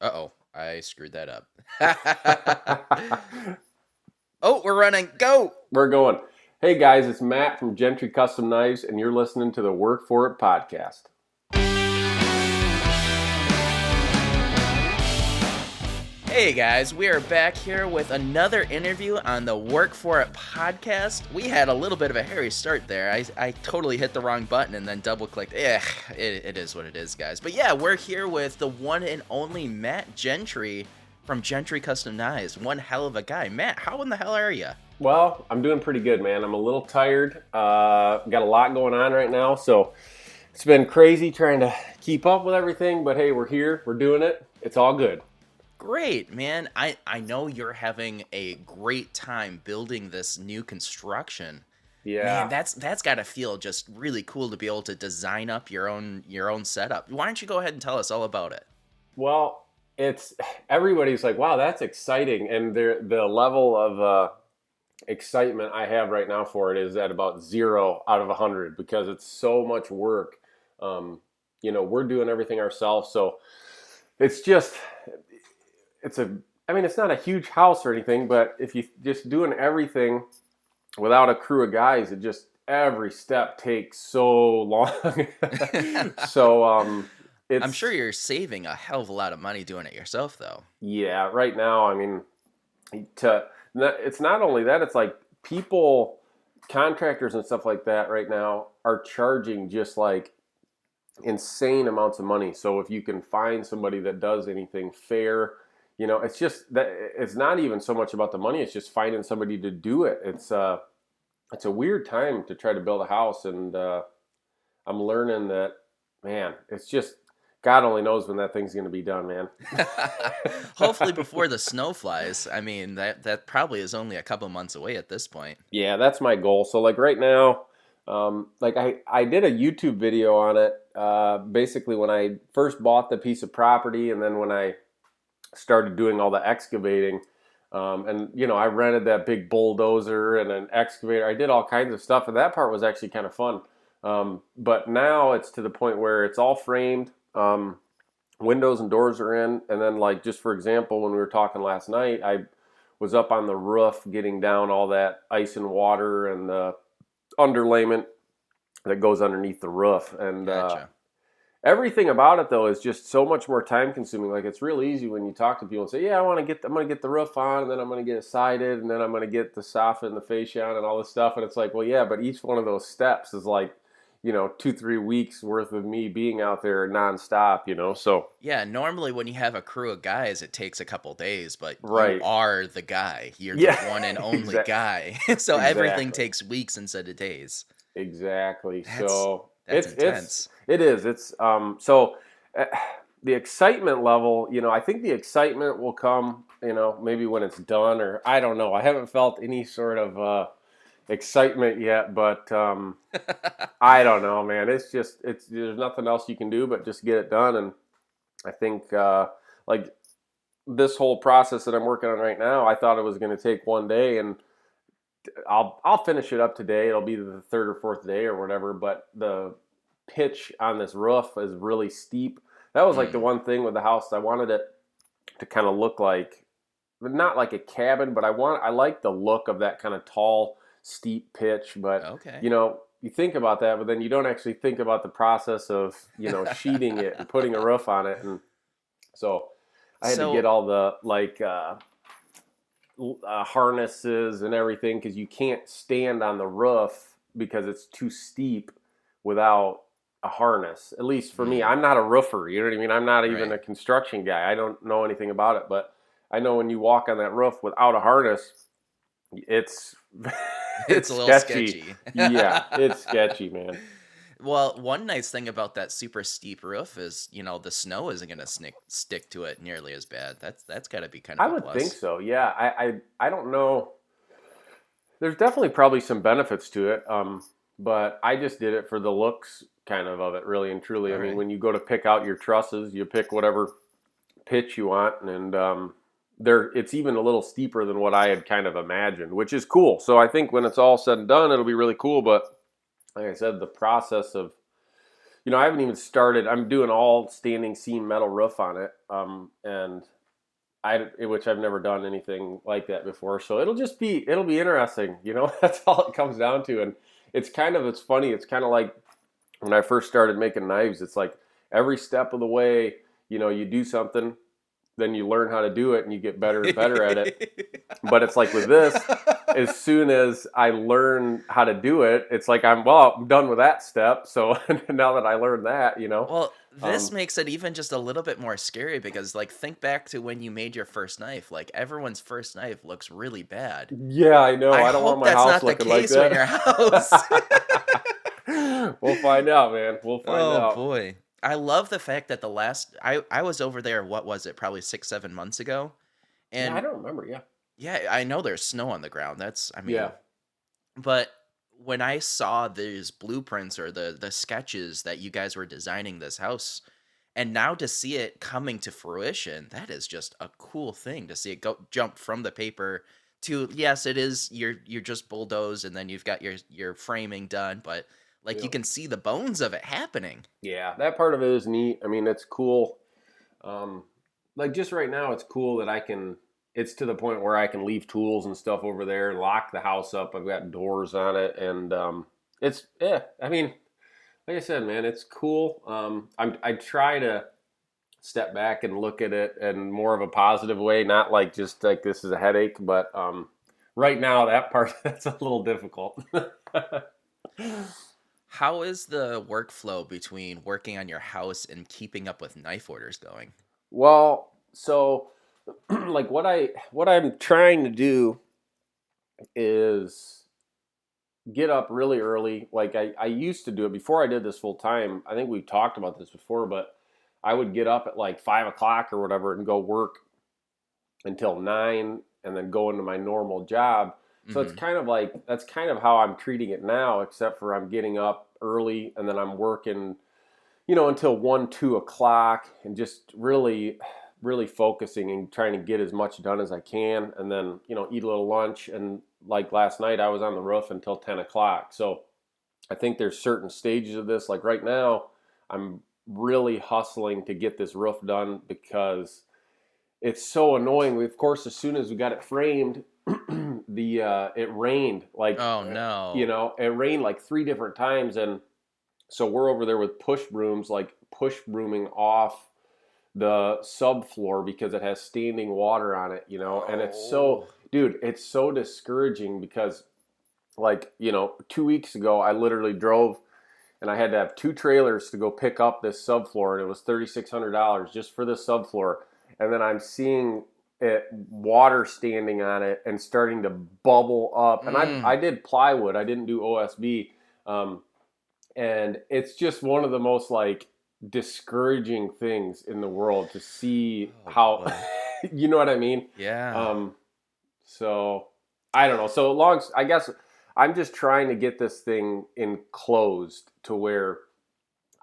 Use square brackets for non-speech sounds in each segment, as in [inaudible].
Uh oh, I screwed that up. [laughs] [laughs] oh, we're running. Go! We're going. Hey guys, it's Matt from Gentry Custom Knives, and you're listening to the Work For It podcast. Hey guys, we are back here with another interview on the Work For It podcast. We had a little bit of a hairy start there. I, I totally hit the wrong button and then double clicked. Eh, it, it is what it is, guys. But yeah, we're here with the one and only Matt Gentry from Gentry Custom Knives. One hell of a guy. Matt, how in the hell are you? Well, I'm doing pretty good, man. I'm a little tired. Uh, got a lot going on right now, so it's been crazy trying to keep up with everything. But hey, we're here. We're doing it. It's all good. Great, man. I, I know you're having a great time building this new construction. Yeah. Man, that's that's got to feel just really cool to be able to design up your own your own setup. Why don't you go ahead and tell us all about it? Well, it's everybody's like, "Wow, that's exciting," and the the level of uh, excitement I have right now for it is at about zero out of a hundred because it's so much work. Um, you know, we're doing everything ourselves, so it's just it's a I mean, it's not a huge house or anything, but if you just doing everything without a crew of guys, it just every step takes so long. [laughs] so um it's, [laughs] I'm sure you're saving a hell of a lot of money doing it yourself though. Yeah, right now, I mean to it's not only that, it's like people contractors and stuff like that right now are charging just like insane amounts of money. So if you can find somebody that does anything fair you know it's just that it's not even so much about the money it's just finding somebody to do it. It's uh it's a weird time to try to build a house and uh i'm learning that man it's just god only knows when that thing's going to be done man. [laughs] Hopefully before the snow flies. I mean that that probably is only a couple months away at this point. Yeah that's my goal. So like right now um, like I, I did a youtube video on it uh, basically when i first bought the piece of property and then when i started doing all the excavating. Um, and you know, I rented that big bulldozer and an excavator. I did all kinds of stuff, and that part was actually kind of fun. Um, but now it's to the point where it's all framed. Um, windows and doors are in, and then like just for example, when we were talking last night, I was up on the roof getting down all that ice and water and the underlayment that goes underneath the roof, and uh, gotcha. uh, everything about it though is just so much more time consuming like it's real easy when you talk to people and say yeah i want to get i'm going to get the roof on and then i'm going to get it sided and then i'm going to get the soffit and the fascia on and all this stuff and it's like well yeah but each one of those steps is like you know two three weeks worth of me being out there nonstop you know so yeah normally when you have a crew of guys it takes a couple days but right. you are the guy you're yeah. the one and [laughs] only [laughs] exactly. guy so exactly. everything takes weeks instead of days exactly that's, so that's it's, intense. it's it is. It's um, so uh, the excitement level. You know, I think the excitement will come. You know, maybe when it's done, or I don't know. I haven't felt any sort of uh, excitement yet, but um, [laughs] I don't know, man. It's just it's there's nothing else you can do but just get it done. And I think uh, like this whole process that I'm working on right now, I thought it was going to take one day and. I'll I'll finish it up today. It'll be the third or fourth day or whatever. But the pitch on this roof is really steep. That was like the mm. one thing with the house. I wanted it to kind of look like, not like a cabin, but I want I like the look of that kind of tall, steep pitch. But okay. you know, you think about that, but then you don't actually think about the process of you know [laughs] sheeting it and putting a roof on it, and so I had so, to get all the like. Uh, uh, harnesses and everything because you can't stand on the roof because it's too steep without a harness. At least for me, mm. I'm not a roofer. You know what I mean? I'm not even right. a construction guy. I don't know anything about it, but I know when you walk on that roof without a harness, it's it's, [laughs] it's a little sketchy. sketchy. yeah, [laughs] it's sketchy, man. Well, one nice thing about that super steep roof is, you know, the snow isn't going to stick stick to it nearly as bad. That's that's got to be kind of. I would plus. think so. Yeah, I, I I don't know. There's definitely probably some benefits to it, um, but I just did it for the looks kind of of it, really and truly. All I mean, when you go to pick out your trusses, you pick whatever pitch you want, and um, there it's even a little steeper than what I had kind of imagined, which is cool. So I think when it's all said and done, it'll be really cool. But like I said, the process of you know, I haven't even started. I'm doing all standing seam metal roof on it, um, and I, which I've never done anything like that before. So it'll just be, it'll be interesting. You know, [laughs] that's all it comes down to. And it's kind of, it's funny. It's kind of like when I first started making knives. It's like every step of the way, you know, you do something, then you learn how to do it, and you get better and better at it. [laughs] But it's like with this, as soon as I learn how to do it, it's like I'm well, I'm done with that step. So [laughs] now that I learned that, you know. Well, this Um, makes it even just a little bit more scary because, like, think back to when you made your first knife. Like, everyone's first knife looks really bad. Yeah, I know. I, don't want my that's house not the looking like case when your house. [laughs] we'll find out, man. We'll find oh out. Oh boy, I love the fact that the last I I was over there. What was it? Probably six seven months ago, and yeah, I don't remember. Yeah. yeah, I know there's snow on the ground. That's I mean, Yeah. but when I saw these blueprints or the the sketches that you guys were designing this house, and now to see it coming to fruition, that is just a cool thing to see it go jump from the paper to yes, it is you're you're just bulldoze and then you've got your your framing done, but like you can see the bones of it happening. Yeah, that part of it is neat. I mean, it's cool. Um, like just right now, it's cool that I can. It's to the point where I can leave tools and stuff over there, lock the house up. I've got doors on it, and um, it's yeah. I mean, like I said, man, it's cool. Um, I'm I try to step back and look at it in more of a positive way, not like just like this is a headache, but um, right now that part [laughs] that's a little difficult. [laughs] How is the workflow between working on your house and keeping up with knife orders going? Well, so [clears throat] like what I what I'm trying to do is get up really early. Like I, I used to do it before I did this full time. I think we've talked about this before, but I would get up at like five o'clock or whatever and go work until nine and then go into my normal job. So it's Mhm. kind of like that's kind of how I'm treating it now, except for I'm getting up early and then I'm working, you know, until one, two o'clock and just really, really focusing and trying to get as much done as I can and then, you know, eat a little lunch. And like last night, I was on the roof until 10 o'clock. So I think there's certain stages of this. Like right now, I'm really hustling to get this roof done because it's so annoying. Of course, as soon as we got it framed, [clears throat] the uh, it rained like Oh no. you know it rained like three different times and so we're over there with push brooms like push brooming off the subfloor because it has standing water on it you know and it's so Oh. dude it's so discouraging because like you know two weeks ago i literally drove and i had to have two trailers to go pick up this subfloor and it was $3600 just for this subfloor and then i'm seeing it water standing on it and starting to bubble up and Mm. I, I did plywood i didn't do osb um, and it's just one of the most like discouraging things in the world to see Oh, how [laughs] you know what i mean Yeah. um, so I don't know. So long, I guess I'm just trying to get this thing enclosed to where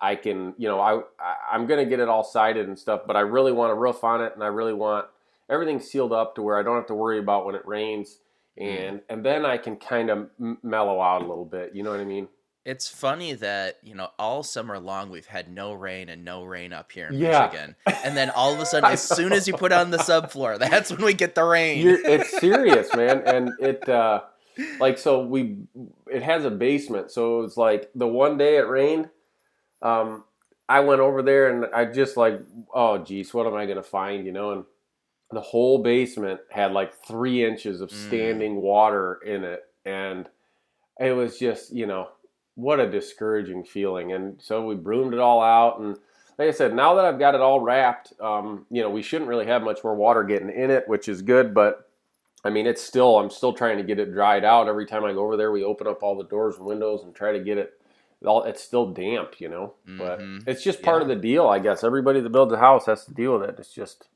I can, you know, I, I I'm gonna get it all sided and stuff, but I really want a roof on it, and I really want everything sealed up to where I don't have to worry about when it rains, and and then I can kind of m- mellow out a little bit. You know what I mean? It's funny that, you know, all summer long we've had no rain and no rain up here in Yeah. Michigan. And then all of a sudden, [laughs] as soon as you put on the subfloor, [laughs] that's when we get the rain. You're, it's serious, [laughs] man, and it uh, like so we it has a basement, so it was like the one day it rained. Um, I went over there and I just like, oh geez, what am I gonna find? You know, and the whole basement had like three inches of Mm. standing water in it, and it was just you know what a discouraging feeling. And so we broomed it all out, and like I said, now that I've got it all wrapped, um, you know, we shouldn't really have much more water getting in it, which is good. But I mean, it's still, I'm still trying to get it dried out. Every time I go over there, we open up all the doors and windows and try to get it. All, it's still damp, you know, but Mhm. it's just part of the deal, I guess. Everybody that builds a house has to deal with it. It's just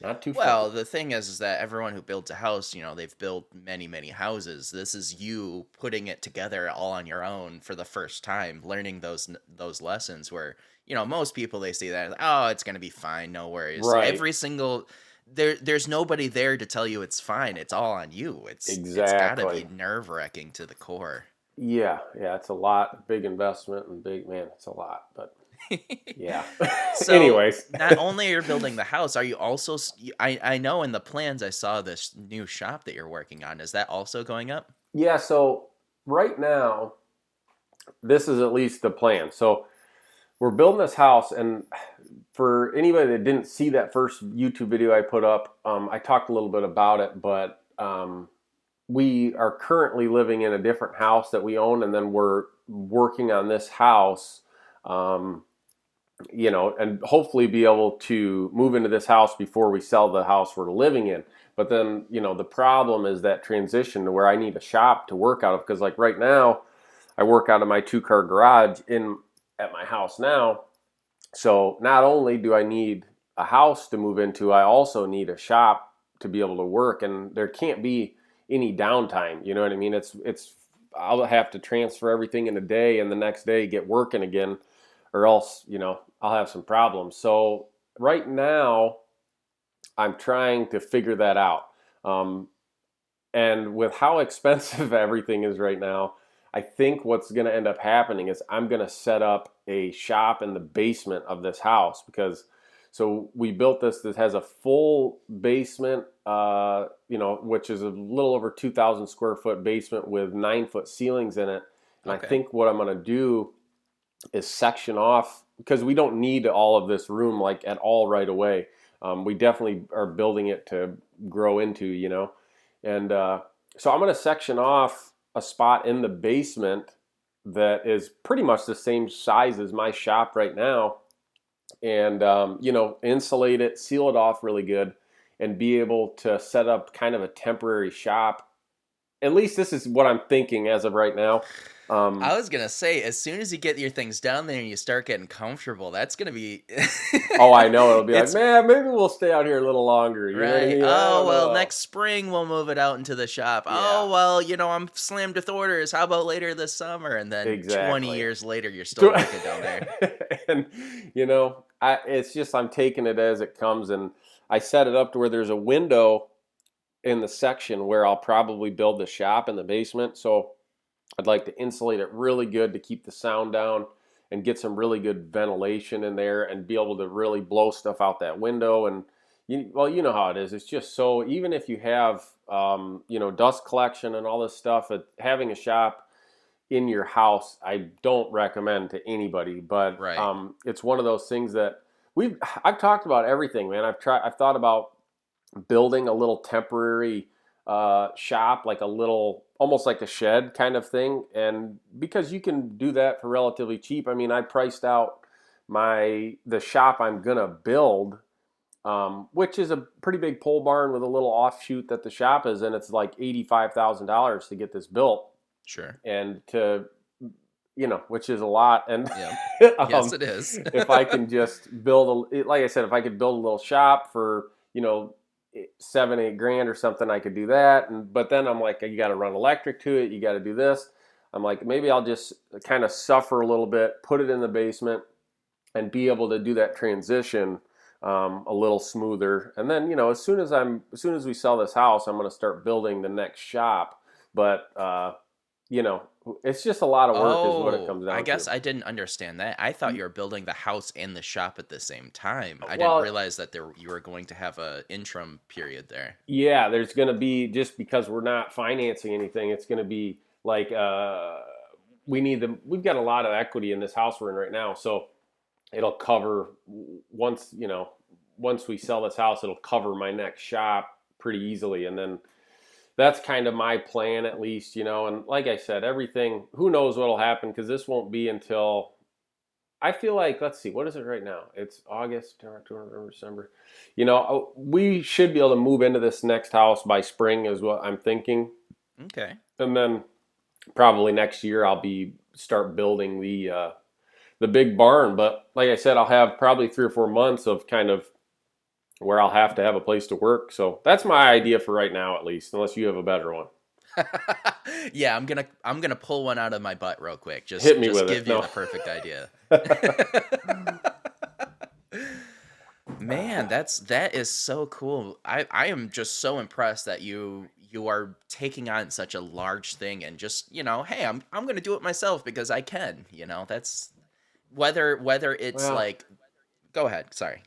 not too far. Well, fun. the thing is, is that everyone who builds a house, you know, they've built many, many houses. This is you putting it together all on your own for the first time, learning those those lessons. Where you know most people they see that, oh, it's gonna be fine, no worries. Right. Every single there, there's nobody there to tell you it's fine. It's all on you. It's it's gotta Exactly. be nerve wracking to the core. Yeah, yeah, it's a lot, big investment and big man, it's a lot, but yeah. [laughs] [laughs] So, Anyways, not only are you building the house, are you also? I I know in the plans I saw this new shop that you're working on. Is that also going up? Yeah, so right now, this is at least the plan. So we're building this house, and for anybody that didn't see that first YouTube video I put up, um, I talked a little bit about it, but um, we are currently living in a different house that we own, and then we're working on this house. Um, you know, and hopefully be able to move into this house before we sell the house we're living in. But then, you know, the problem is that transition to where I need a shop to work out of because like right now I work out of my two car garage in at my house now. So not only do I need a house to move into, I also need a shop to be able to work and there can't be any downtime, you know what I mean? It's it's I'll have to transfer everything in a day and the next day get working again or else, you know, I'll have some problems. So right now I'm trying to figure that out. Um, and with how [laughs] expensive everything is right now, I think what's going to end up happening is I'm going to set up a shop in the basement of this house because so we built this that has a full basement, uh, you know, which is a little over 2,000 square foot basement with nine foot ceilings in it. And Okay. I think what I'm going to do is section off because we don't need all of this room like at all right away. Um, we definitely are building it to grow into, you know, and uh, so I'm going to section off a spot in the basement that is pretty much the same size as my shop right now, and um, you know, insulate it, seal it off really good, and be able to set up kind of a temporary shop. At least this is what I'm thinking as of right now. Um, I was gonna say, as soon as you get your things down there and you start getting comfortable, that's gonna be. [laughs] oh, I know it'll be [laughs] like, man, maybe we'll stay out here a little longer. You know I Right. mean? Oh well, know. next spring we'll move it out into the shop. Yeah. Oh well, you know I'm slammed with orders. How about later this summer? And then Exactly. 20 years later, you're still [laughs] working down there. and you know, I it's just I'm taking it as it comes, and I set it up to where there's a window in the section where I'll probably build the shop in the basement. So I'd like to insulate it really good to keep the sound down and get some really good ventilation in there and be able to really blow stuff out that window and you, well you know how it is it's just so even if you have um, you know dust collection and all this stuff having a shop in your house i don't recommend to anybody but Right. um, it's one of those things that we've i've talked about everything man i've tried i've thought about building a little temporary uh, shop like a little almost like a shed kind of thing and because you can do that for relatively cheap i mean i priced out my the shop i'm gonna build um, which is a pretty big pole barn with a little offshoot that the shop is and it's like $85000 to get this built Sure. and to you know which is a lot and Yeah. [laughs] um, Yes, it is. if I [laughs] can just build a, like I said, if I could build a little shop for you know seven, eight grand or something, I could do that. And but then I'm like, you got to run electric to it. You got to do this. I'm like, maybe I'll just kind of suffer a little bit, put it in the basement, and be able to do that transition um, a little smoother. And then you know, as soon as I'm, as soon as we sell this house, I'm going to start building the next shop. But uh, you know, it's just a lot of work, is what it comes down Oh, I guess to. I didn't understand that. I thought you were building the house and the shop at the same time. I Well- didn't realize that there you were going to have a interim period there. Yeah, there's going to be just because we're not financing anything, it's going to be like uh, we need the we've got a lot of equity in this house we're in right now, so it'll cover once you know once we sell this house, it'll cover my next shop pretty easily, and then that's kind of my plan at least, you know. And like I said, everything who knows what'll happen because this won't be until I feel like let's see, what is it right now? It's August, October, November, December. You know, uh, we should be able to move into this next house by spring, is what I'm thinking, Okay. and then probably next year I'll be start building the uh, the big barn. But like I said, I'll have probably three or four months of kind of where I'll have to have a place to work. So that's my idea for right now, at least, unless you have a better one. [laughs] yeah, I'm gonna I'm gonna pull one out of my butt real quick. Just Hit me just with it. give you No. the perfect idea. [laughs] [laughs] Man, that's that is so cool. I I am just so impressed that you you are taking on such a large thing and just you know hey i'm i'm gonna do it myself because i can you know that's whether whether it's Well- like go ahead sorry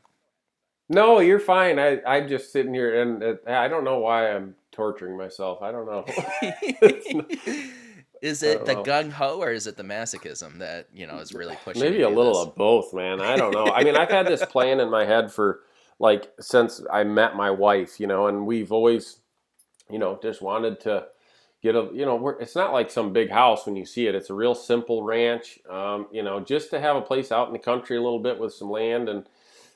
No, you're fine. I I'm just sitting here and uh, I don't know why I'm torturing myself. I don't know. [laughs] [laughs] is it the gung ho or is it the masochism that you know is really pushing Maybe a little this? of both, man. I don't know. I mean, I've had this [laughs] plan in my head for like since I met my wife, you know, and we've always, you know, just wanted to get a, you know, we're, it's not like some big house when you see it. It's a real simple ranch, um, you know, just to have a place out in the country a little bit with some land, and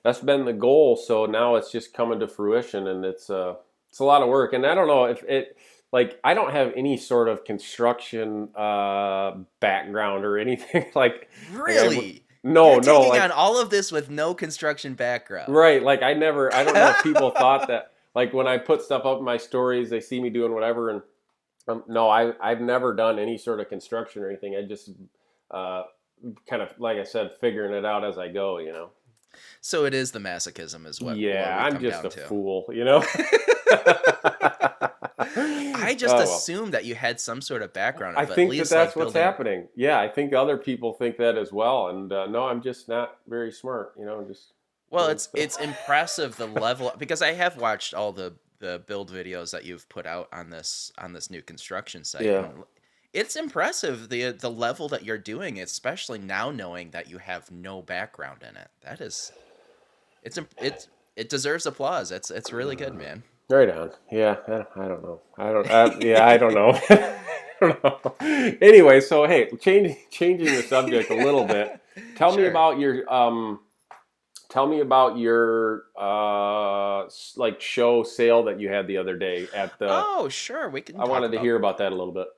that's been the goal. So now it's just coming to fruition, and it's uh, it's a lot of work. And I don't know if it. Like I don't have any sort of construction uh, background or anything [laughs] like really no, You're no, taking like on all of this with no construction background right. Like I never. I don't know if people [laughs] thought that. Like when I put stuff up in my stories, they see me doing whatever, and um, no, I I've never done any sort of construction or anything. I just uh, kind of like I said, figuring it out as I go. You know. So it is the masochism is what yeah, what I'm just a to. fool. You know. [laughs] I just Oh, well. assumed that you had some sort of background. I think that that's like, what's happening. Yeah, I think other people think that as well. And uh, no, I'm just not very smart. You know, just Well, it's so- it's impressive the level because I have watched all the the build videos that you've put out on this on this new construction site. Yeah. It's impressive the the level that you're doing, especially now knowing that you have no background in it. That is, it's it's it deserves applause. It's it's really good, man. Right on. Yeah, I, don't know. I don't. I, yeah, I don't know. I don't know. Anyway, so hey, changing changing the subject a little bit. [laughs] Tell me about your um. Tell me about your uh like show sale that you had the other day at the. oh, sure, we can. I wanted to hear about that a little bit.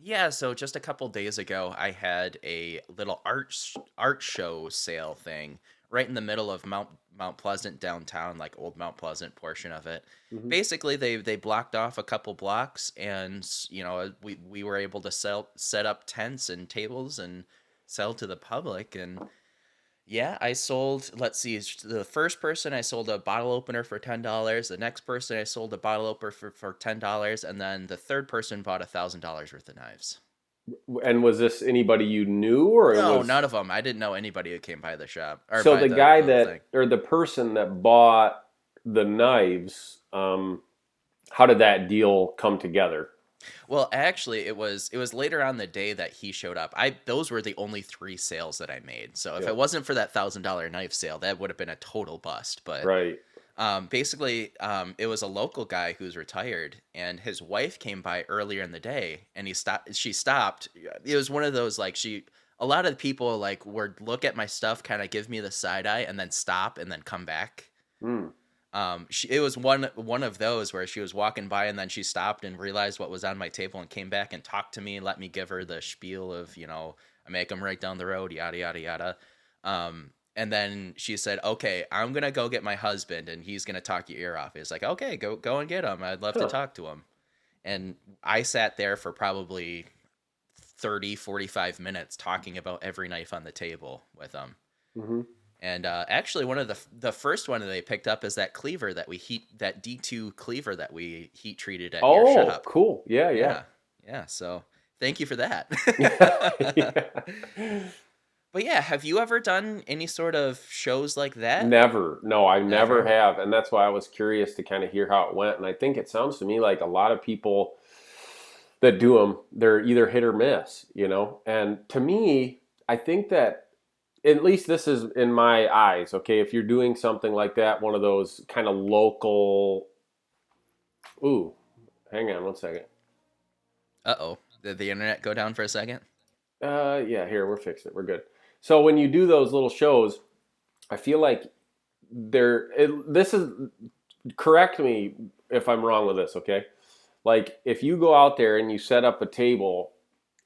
Yeah, so just a couple days ago, I had a little art sh- art show sale thing right in the middle of Mount Mount Pleasant downtown, like old Mount Pleasant portion of it. Mhm. Basically, they they blocked off a couple blocks, and you know we we were able to sell set up tents and tables and sell to the public and. Yeah, I sold. Let's see. The first person I sold a bottle opener for ten dollars. The next person I sold a bottle opener for, for ten dollars, and then the third person bought a thousand dollars worth of knives. And was this anybody you knew or No, was none of them. I didn't know anybody who came by the shop. Or so by the, guy the that thing. or the person that bought the knives um how did that deal come together Well, actually, it was it was later on the day that he showed up. I those were the only three sales that I made. So if Yeah. it wasn't for that thousand dollar knife sale, that would have been a total bust. But right um, basically, um, it was a local guy who's retired, and his wife came by earlier in the day, and he stopped. She stopped. It was one of those like she. A lot of people like would look at my stuff, kind of give me the side eye, and then stop, and then come back. Hmm. Um, she, it was one one of those where she was walking by, and then she stopped and realized what was on my table, and came back and talked to me, and let me give her the spiel of you know I make them right down the road, yada yada yada. Um, and then she said, "Okay, I'm gonna go get my husband, and he's gonna talk your ear off." He's like, "Okay, go go and get him. I'd love Huh. to talk to him." And I sat there for probably 30, 45 minutes talking about every knife on the table with him. hmm And uh, actually, one of the the first one that they picked up is that cleaver that we heat that D two cleaver that we heat treated at your oh shop. cool yeah yeah, yeah, yeah. So thank you for that. Yeah. [laughs] [laughs] But yeah, have you ever done any sort of shows like that? never no i never Never? have and that's why i was curious to kind of hear how it went and i think it sounds to me like a lot of people that do them they're either hit or miss you know and to me i think that at least this is in my eyes okay if you're doing something like that one of those kind of local ooh hang on one second Uh oh, did the internet go down for a second? uh, yeah, here we're fixing it. We're good. So when you do those little shows, I feel like there. It, this is correct me if I'm wrong with this. Okay, like if you go out there and you set up a table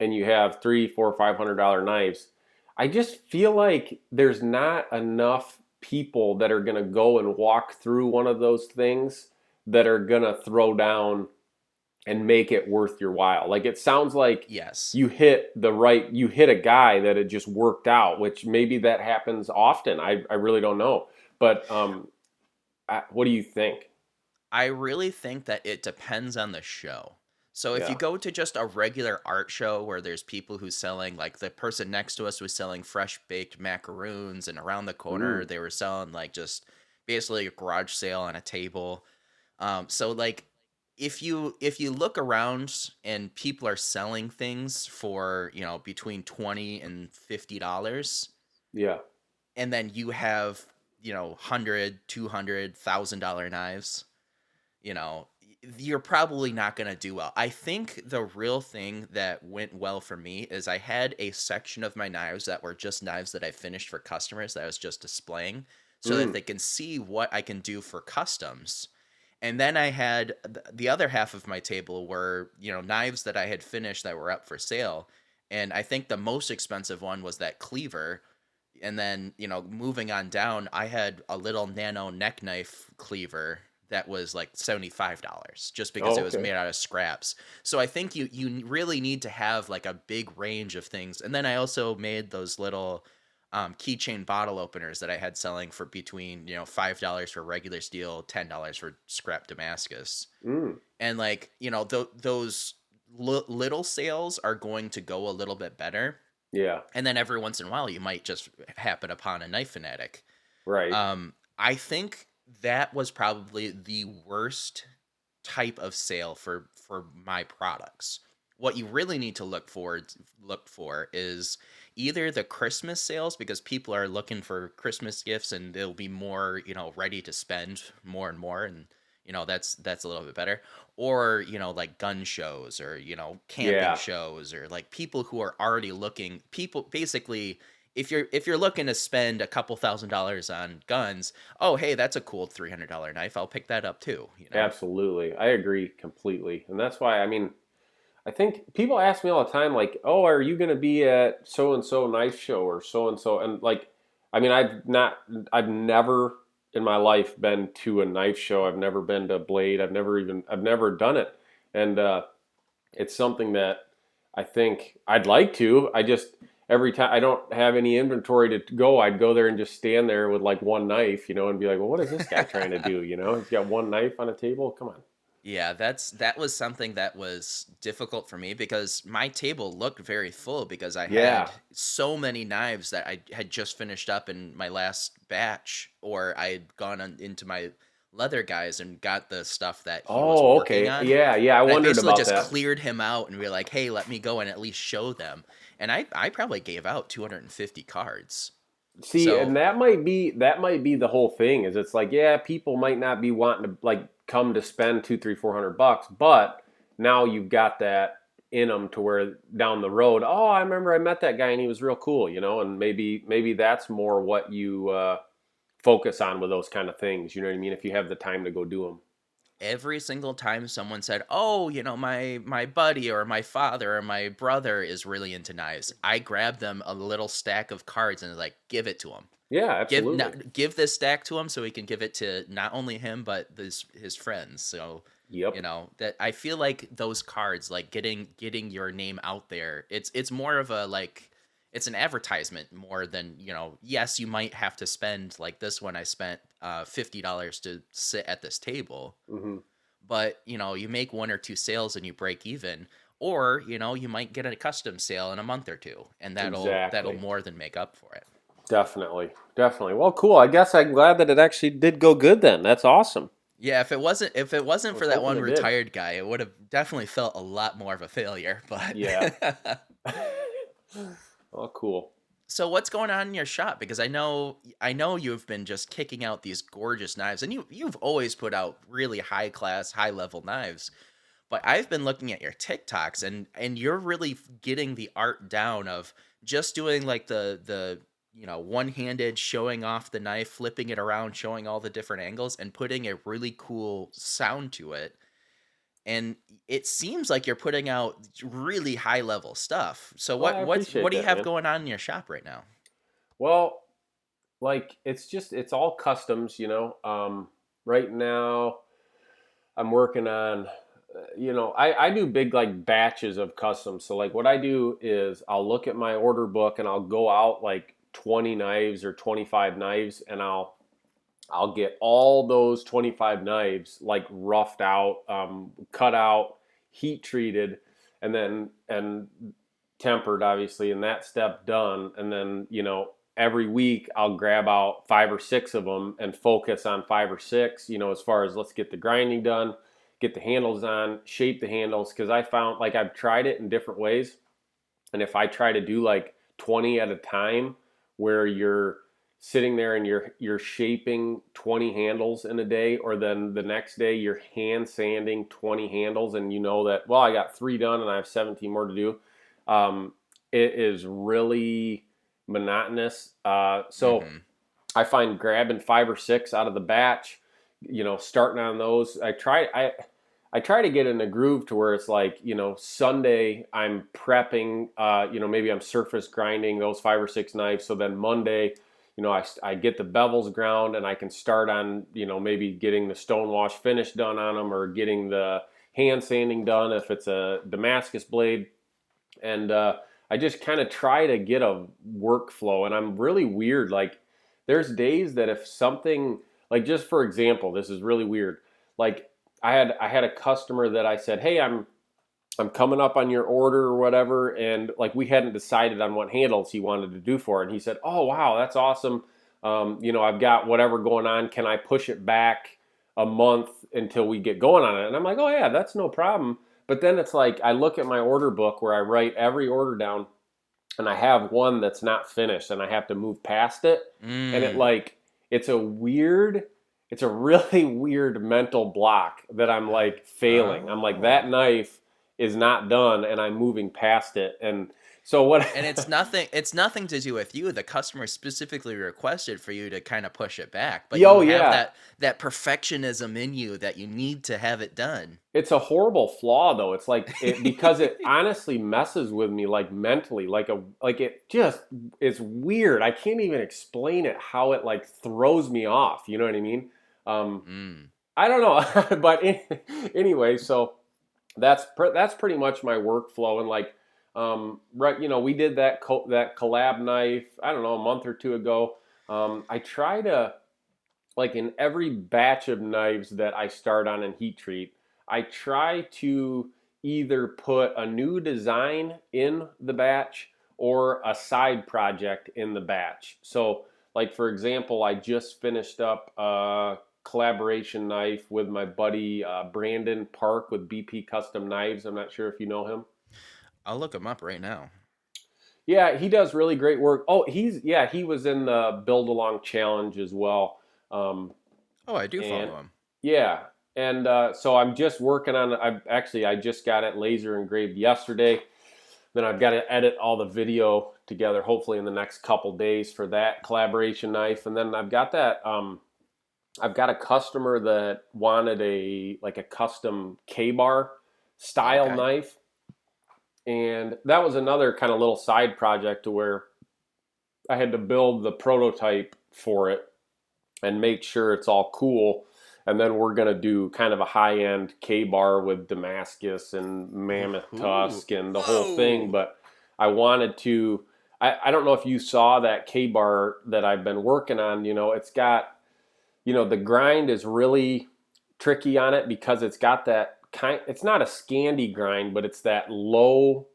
and you have three, four, five hundred dollar knives, I just feel like there's not enough people that are gonna go and walk through one of those things that are gonna throw down and make it worth your while. Like it sounds like Yes. you hit the right you hit a guy that it just worked out which maybe that happens often i, I really don't know but um I, what do you think I really think that it depends on the show. So if Yeah. you go to just a regular art show where there's people who's selling like the person next to us was selling fresh baked macaroons and around the corner they were selling like just basically a garage sale on a table. Um so like if you if you look around and people are selling things for, you know, between 20 and 50 dollars Yeah. and then you have you know 100 200 thousand dollar knives you know you're probably not going to do well. I think the real thing that went well for me is i had a section of my knives that were just knives that i finished for customers that i was just displaying so that Mm. they can see what i can do for customs. And then i had the other half of my table were you know knives that i had finished that were up for sale. And i think the most expensive one was that cleaver. And then you know moving on down i had a little nano neck knife cleaver that was like $75 just because Oh, it was made out of scraps so i think you you really need to have like a big range of things and then i also made those little um, keychain bottle openers that i had selling for between you know $5 for regular steel $10 for scrap damascus Mm. and like you know th- those li- little sales are going to go a little bit better Yeah. and then every once in a while you might just happen upon a knife fanatic Right. um i think that was probably the worst type of sale for for my products what you really need to look for look for is either the christmas sales because people are looking for christmas gifts and they'll be more you know ready to spend more and more and you know that's that's a little bit better or you know like gun shows or you know camping Yeah. shows or like people who are already looking people basically if you're if you're looking to spend a couple thousand dollars on guns oh hey that's a cool $300 knife i'll pick that up too you know Absolutely. I agree completely. And that's why, I mean, I think people ask me all the time, like, oh, are you going to be at so and so knife show or so and so? And like, I mean, I've not, I've never in my life been to a knife show. I've never been to Blade. I've never even, I've never done it. And uh, it's something that I think I'd like to. I just, every time I don't have any inventory to go, I'd go there and just stand there with like one knife, you know, and be like, well, what is this guy trying to do? You know, he's got one knife on a table. Come on. Yeah, that's that was something that was difficult for me because my table looked very full because I Yeah. had so many knives that I had just finished up in my last batch, or I had gone on, into my leather guys and got the stuff that he was Oh, okay. on. Yeah, yeah. I And wondered basically about just that. cleared him out and be like, "Hey, let me go and at least show them." And I, I probably gave out 250 cards. See, So- and that might be that might be the whole thing. Is it's like, yeah, people might not be wanting to like come to spend two, three, four hundred bucks, but now you've got that in them to where down the road, oh, I remember I met that guy and he was real cool, you know, and maybe maybe that's more what you uh, focus on with those kind of things. You know what I mean? If you have the time to go do them. every single time someone said, "Oh, you know, my my buddy or my father or my brother is really into knives," I grabbed them a little stack of cards and like, "Give it to him. Yeah, Give absolutely. no, give this stack to him so he can give it to not only him but his his friends." So yep. you know that I feel like those cards, like getting getting your name out there, it's it's more of a like. It's an advertisement more than you know. Yes, you might have to spend like this one. I spent uh, fifty dollars to sit at this table, hmm but you know you make one or two sales and you break even or you know you might get a custom sale in a month or two and that'll that'll more than make up for it Definitely, definitely. Well, cool. I guess I'm glad that it actually did go good. Then that's awesome. yeah if it wasn't if it wasn't for that one it did. retired guy it would have definitely felt a lot more of a failure but Yeah. [laughs] [laughs] Oh, cool. so what's going on in your shop because i know i know you've been just kicking out these gorgeous knives and you you've always put out really high class high level knives but i've been looking at your tiktoks and and you're really getting the art down of just doing like the the you know one-handed showing off the knife flipping it around showing all the different angles and putting a really cool sound to it and it seems like you're putting out really high level stuff so Well, what what's appreciate what do you that, have man. going on in your shop right now Well, like it's just it's all customs, you know. Um, right now, I'm working on, you know, I I do big like batches of customs. So like what I do is I'll look at my order book and I'll go out like 20 knives or 25 knives and I'll I'll get all those 25 knives like roughed out, um, cut out, heat treated, and then and tempered obviously and that step done. And then you know every week I'll grab out five or six of them and focus on five or six you know as far as let's get the grinding done get the handles on shape the handles because I found like I've tried it in different ways. And if I try to do like 20 at a time where you're sitting there and you're you're shaping 20 handles in a day or then the next day you're hand sanding 20 handles and you know that well I got 3 done and I have 17 more to do um, it is really monotonous. Uh, so mm-hmm. I find grabbing five or six out of the batch, you know, starting on those. I try I I try to get in a groove to where it's like you know Sunday I'm prepping, uh, you know maybe I'm surface grinding those five or six knives. So then Monday, you know I, I get the bevels ground and I can start on you know maybe getting the stone wash finish done on them or getting the hand sanding done if it's a Damascus blade and uh, I just kind of try to get a workflow. And I'm really weird. Like, there's days that if something, like, just for example, this is really weird. Like, I had I had a customer that I said, "Hey, I'm I'm coming up on your order or whatever," and like we hadn't decided on what handles he wanted to do for it. And he said, "Oh, wow, that's awesome. Um, you know, I've got whatever going on. Can I push it back a month until we get going on it?" And I'm like, "Oh yeah, that's no problem." But then it's like I look at my order book where I write every order down and I have one that's not finished and I have to move past it. Mm. And it mm. like it's a weird it's a really [laughs] weird mental block that I'm like failing. I'm like that knife is not done and I'm moving past it and so what? [laughs] and it's nothing. It's nothing to do with you. The customer specifically requested for you to kind of push it back, but Yo, you have yeah. that that perfectionism in you that you need to have it done. It's a horrible flaw, though. It's like it, because it [laughs] honestly messes with me, like mentally, like a like it just it's weird. I can't even explain it how it like throws me off. You know what I mean? Um, mm. I don't know, [laughs] but anyway, so that's that's pretty much my workflow and like um, right, you know, we did that co- that collab knife. I don't know, a month or two ago. Um, I try to, like, in every batch of knives that I start on and heat treat, I try to either put a new design in the batch or a side project in the batch. So, like for example, I just finished up a collaboration knife with my buddy uh, Brandon Park with BP Custom Knives. I'm not sure if you know him. I'll look him up right now. Yeah, he does really great work. Oh, he's yeah, he was in the Build Along Challenge as well. Um, oh, I do follow him. Yeah, and uh, so I'm just working on. I actually I just got it laser engraved yesterday. Then I've got to edit all the video together, hopefully in the next couple days for that collaboration knife. And then I've got that. Um, I've got a customer that wanted a like a custom KA-BAR style okay. knife and that was another kind of little side project to where I had to build the prototype for it and make sure it's all cool. And then we're gonna do kind of a high end KA-BAR with Damascus and mammoth Ooh. tusk and the whole thing. But I wanted to. I, I don't know if you saw that KA-BAR that I've been working on. You know, it's got, you know, the grind is really tricky on it because it's got that kind it's not a Scandi grind, but it's that low,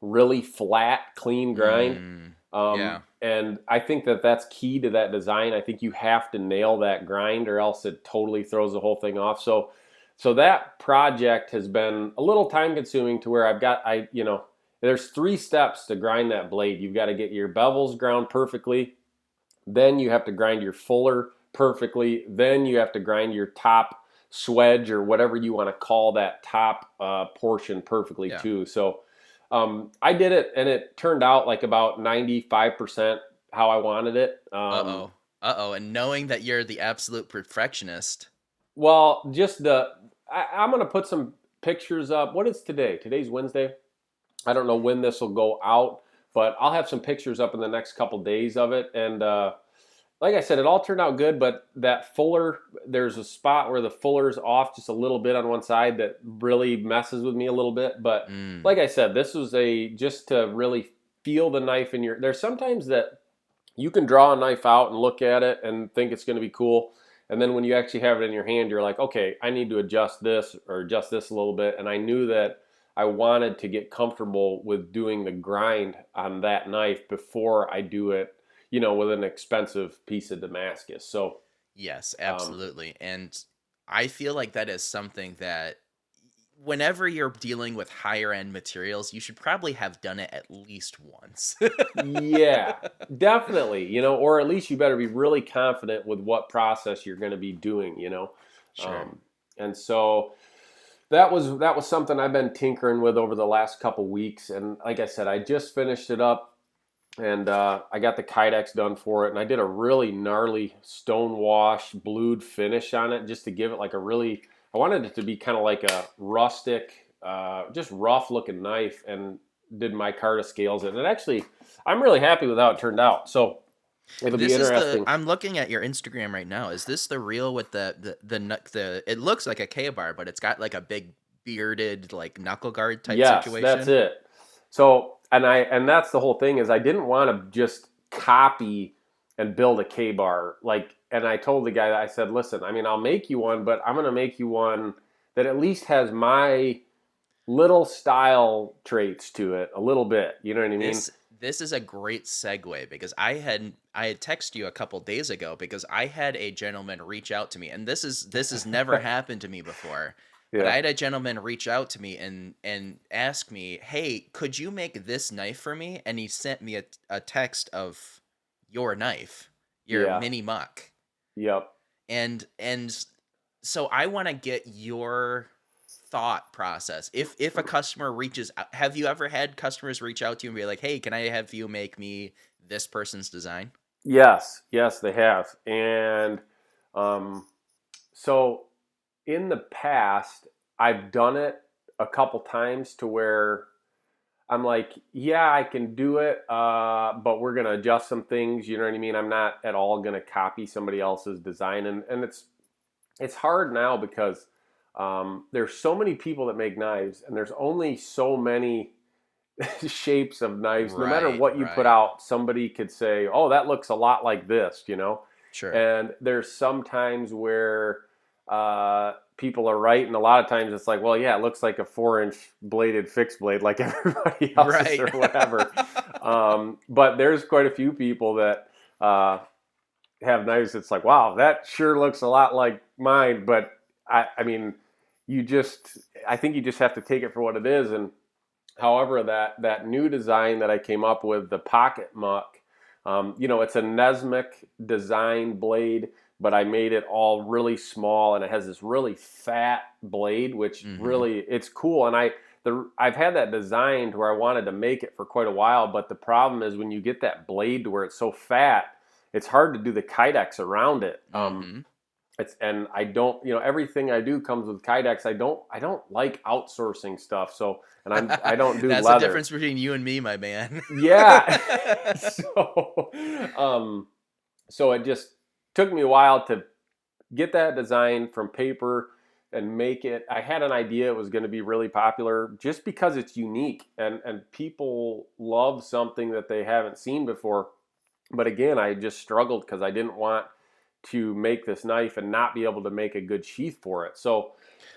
really flat, clean grind. Mm, um, yeah. And I think that that's key to that design. I think you have to nail that grind, or else it totally throws the whole thing off. So, so that project has been a little time consuming to where I've got I you know there's three steps to grind that blade. You've got to get your bevels ground perfectly. Then you have to grind your fuller perfectly. Then you have to grind your top swedge or whatever you want to call that top uh, portion perfectly yeah. too. So um, I did it and it turned out like about 95% how I wanted it. Um, uh oh. Uh oh. And knowing that you're the absolute perfectionist. Well, just the, I, I'm going to put some pictures up. What is today? Today's Wednesday. I don't know when this will go out, but I'll have some pictures up in the next couple days of it. And, uh, like I said, it all turned out good, but that fuller, there's a spot where the fuller's off just a little bit on one side that really messes with me a little bit. But mm. like I said, this was a just to really feel the knife in your. There's sometimes that you can draw a knife out and look at it and think it's going to be cool. And then when you actually have it in your hand, you're like, okay, I need to adjust this or adjust this a little bit. And I knew that I wanted to get comfortable with doing the grind on that knife before I do it, you know, with an expensive piece of Damascus. So, yes, absolutely. Um, and I feel like that is something that whenever you're dealing with higher end materials, you should probably have done it at least once. yeah, [laughs] definitely. You know, or at least you better be really confident with what process you're going to be doing. You know, sure. Um, and so that was that was something I've been tinkering with over the last couple weeks. And like I said, I just finished it up. And uh, I got the Kydex done for it, and I did a really gnarly stone wash blued finish on it, just to give it like a really I wanted it to be kind of like a rustic, uh, just rough looking knife, and did Micarta scales and it. And actually, I'm really happy with how it turned out. So it'll this be interesting. The, I'm looking at your Instagram right now. Is this the reel with the the the, the it looks like a KA-BAR, but it's got like a big bearded like knuckle guard type yes, situation. that's it. So and I and that's the whole thing is I didn't want to just copy and build a KA-BAR like and I told the guy, I said, listen, I mean, I'll make you one, but I'm going to make you one that at least has my little style traits to it a little bit. You know what I mean? This, this is a great segue because I had I had texted you a couple days ago because I had a gentleman reach out to me, and this is this has never [laughs] happened to me before. Yeah. But I had a gentleman reach out to me and and ask me, "Hey, could you make this knife for me?" And he sent me a, a text of your knife, your yeah. mini muck. Yep. And and so I want to get your thought process. If if a customer reaches out, have you ever had customers reach out to you and be like, "Hey, can I have you make me this person's design?" Yes, yes, they have. And um so in the past, I've done it a couple times to where I'm like, yeah, I can do it, uh, but we're gonna adjust some things. You know what I mean? I'm not at all gonna copy somebody else's design, and and it's it's hard now because um, there's so many people that make knives, and there's only so many [laughs] shapes of knives. Right, no matter what you right. put out, somebody could say, "Oh, that looks a lot like this," you know. Sure. And there's sometimes where uh, people are right, and a lot of times it's like, well, yeah, it looks like a four-inch bladed fixed blade, like [laughs] everybody else right. or [laughs] whatever. um, but there's quite a few people that uh, have knives. It's like, wow, that sure looks a lot like mine. But I, I mean, you just, I think you just have to take it for what it is. And however, that that new design that I came up with, the Pocket Muck, um, you know, it's a Nessmuk design blade but I made it all really small and it has this really fat blade, which mm-hmm. really it's cool. And I the I've had that designed where I wanted to make it for quite a while, but the problem is when you get that blade to where it's so fat, it's hard to do the kydex around it. Um, mm-hmm. it's and I don't, you know, everything I do comes with kydex. I don't I don't like outsourcing stuff. So and I'm I don't [laughs] do That's leather. the difference between you and me, my man. yeah. [laughs] [laughs] so um so it just took me a while to get that design from paper and make it. I had an idea it was going to be really popular just because it's unique and and people love something that they haven't seen before. But again i just struggled because i didn't want to make this knife and not be able to make a good sheath for it. So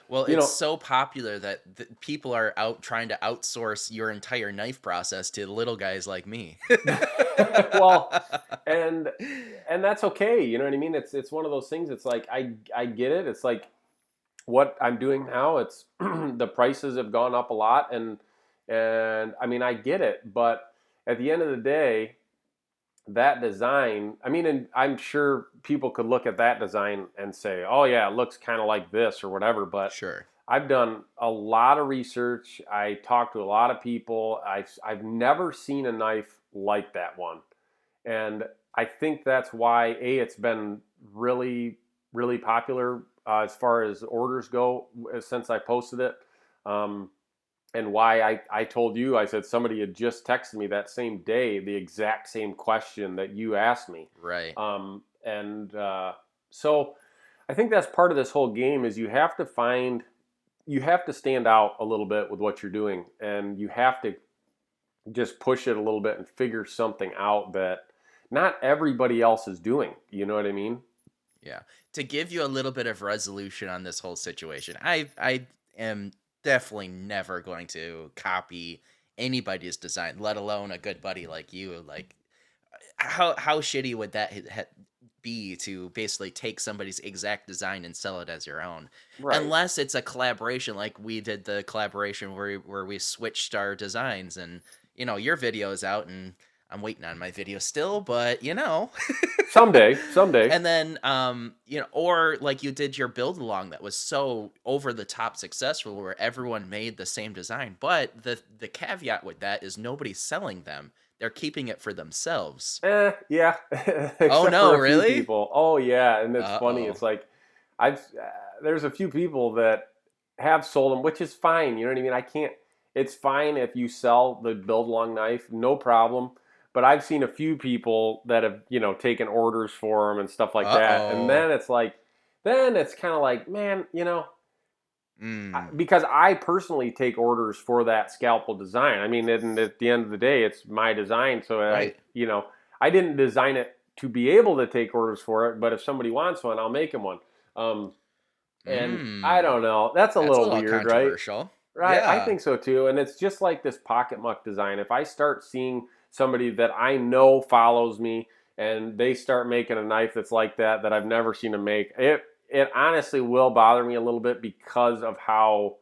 well, it's know, so popular that people are out trying to outsource your entire knife process to little guys like me. [laughs] well, and and that's okay. You know what I mean? It's it's one of those things. It's like I I get it. It's like what I'm doing now. It's [clears throat] the prices have gone up a lot, and and I mean I get it. But at the end of the day, that design, I mean, and I'm sure people could look at that design and say, "Oh yeah, it looks kind of like this or whatever." But sure, I've done a lot of research. I talked to a lot of people. I've I've never seen a knife like that one, and I think that's why a it's been really really popular uh, as far as orders go since I posted it. Um, and why I, I told you I said somebody had just texted me that same day the exact same question that you asked me. Right. Um, and uh, so I think that's part of this whole game is you have to find you have to stand out a little bit with what you're doing and you have to just push it a little bit and figure something out that not everybody else is doing. You know what I mean? Yeah. To give you a little bit of resolution on this whole situation, I I am definitely never going to copy anybody's design, let alone a good buddy like you. Like, uh, how how shitty would that ha- be to basically take somebody's exact design and sell it as your own? Right. Unless it's a collaboration, like we did the collaboration where where we switched our designs, and you know your video is out and. I'm waiting on my video still, but you know. [laughs] someday, someday. and then um you know or like you did your build along that was so over the top successful where everyone made the same design but the the caveat with that is nobody's selling them they're keeping it for themselves Eh, yeah. [laughs] Oh, no, for a few really? People. Oh yeah, and it's funny. Uh-oh. It's like I've uh, there's a few people that have sold them, which is fine. You know what I mean? I can't. It's fine if you sell the build long knife, no problem. But I've seen a few people that have you know taken orders for them and stuff like that, Uh-oh. and then it's like, then it's kind of like, man, you know, Mm. I- because I personally take orders for that scalpel design. I mean, and at the end of the day, it's my design, so I, you know, I didn't design it to be able to take orders for it. But if somebody wants one, I'll make them one. Um, and Mm. I don't know. That's a That's little, a little weird, right? Right. I think so too. And it's just like this pocket muck design. If I start seeing somebody that I know follows me and they start making a knife that's like that that I've never seen them make, it it honestly will bother me a little bit because of how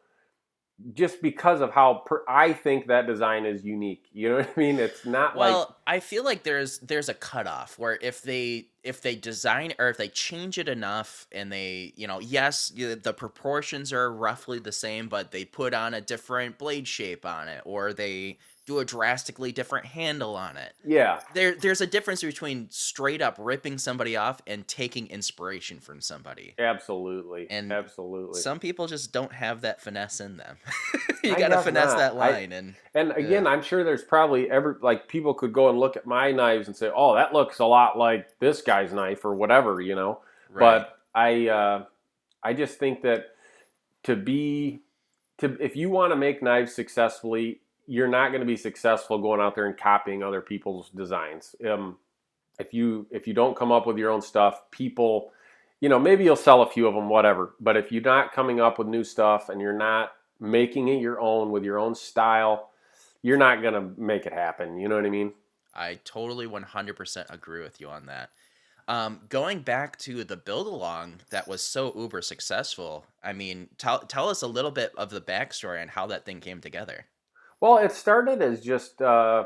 just because of how per, I think that design is unique. You know [laughs] what I mean? It's not like well i feel like there's there's a cutoff where if they if they design or if they change it enough and they you know yes the proportions are roughly the same but they put on a different blade shape on it or they do a drastically different handle on it yeah. there there's a difference between straight up ripping somebody off and taking inspiration from somebody Absolutely. And absolutely. some people just don't have that finesse in them [laughs] you I gotta finesse not. that I- line and And again, I'm sure there's probably every like people could go and look at my knives and say, "Oh, that looks a lot like this guy's knife or whatever," you know. right. But I uh, I just think that to be to if you want to make knives successfully, you're not going to be successful going out there and copying other people's designs. Um, if you if you don't come up with your own stuff, people, you know, maybe you'll sell a few of them, whatever. But if you're not coming up with new stuff and you're not making it your own with your own style, you're not going to make it happen. You know what I mean? I totally 100% agree with you on that. Um, going back to the build along that was so uber successful, I mean, tell, tell us a little bit of the backstory and how that thing came together. Well, it started as just uh,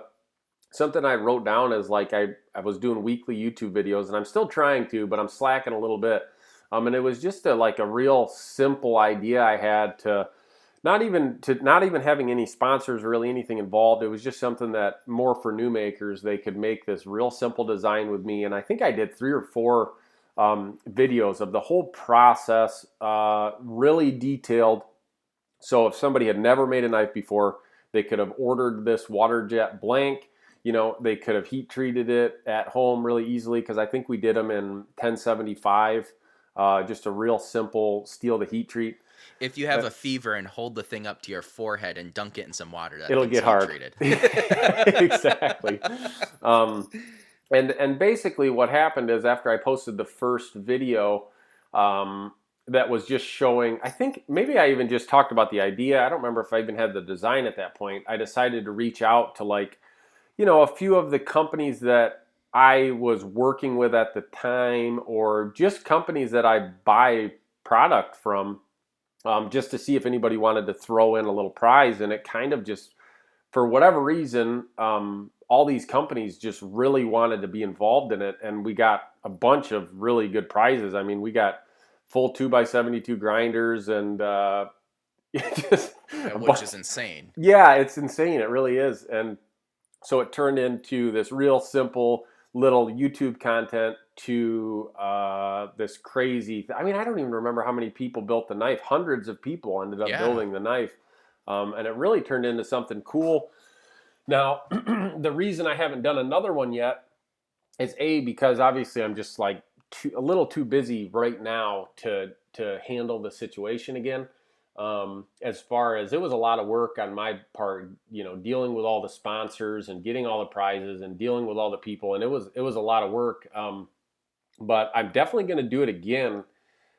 something I wrote down as like I, I was doing weekly YouTube videos, and I'm still trying to, but I'm slacking a little bit. Um, and it was just a, like a real simple idea I had to not even to not even having any sponsors or really anything involved. It was just something that more for new makers they could make this real simple design with me. And I think I did three or four um, videos of the whole process, uh, really detailed. So if somebody had never made a knife before, they could have ordered this water jet blank. You know, they could have heat treated it at home really easily because I think we did them in 1075. Uh, just a real simple steel to heat treat. If you have Uh, a fever and hold the thing up to your forehead and dunk it in some water, that It'll get heat hard. treated. [laughs] [laughs] exactly. Um, and and basically what happened is after I posted the first video um, that was just showing, I think maybe I even just talked about the idea. I don't remember if I even had the design at that point. I decided to reach out to like, you know, a few of the companies that I was working with at the time, or just companies that I buy product from, um, just to see if anybody wanted to throw in a little prize. And it kind of just, for whatever reason, um, all these companies just really wanted to be involved in it, and we got a bunch of really good prizes. I mean, we got full two by seventy two grinders and uh, [laughs] just which bunch- is insane. yeah, it's insane. It really is. And so it turned into this real simple little YouTube content to uh, this crazy. I mean, I don't even remember how many people built the knife. Hundreds of people ended up Yeah. building the knife. Um, and it really turned into something cool. Now, [clears throat] the reason I haven't done another one yet is A, because obviously I'm just like too, a little too busy right now to, to handle the situation again. Um, as far as it was a lot of work on my part, you know, dealing with all the sponsors and getting all the prizes and dealing with all the people, and it was it was a lot of work. Um, but I'm definitely going to do it again.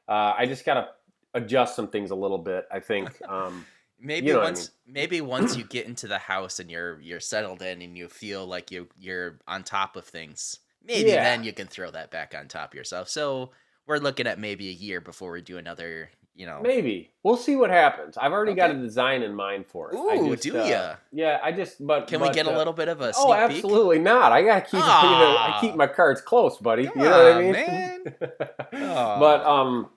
Uh, I just got to adjust some things a little bit. I think. [laughs] Um, maybe you know what I once maybe once you [clears throat] get into the house and you're you're settled in and you feel like you you're on top of things, maybe Yeah. then you can throw that back on top of yourself. So we're looking at maybe a year before we do another. You know, Maybe we'll see what happens. I've already got a design in mind for it. Ooh, just, do uh, ya? Yeah, I just but can we but, get a uh, little bit of a sneak Oh, peek? absolutely not. I gotta keep you [laughs] know, I Ah. keep my cards close, buddy. Come you know what I mean? man. [laughs] but um,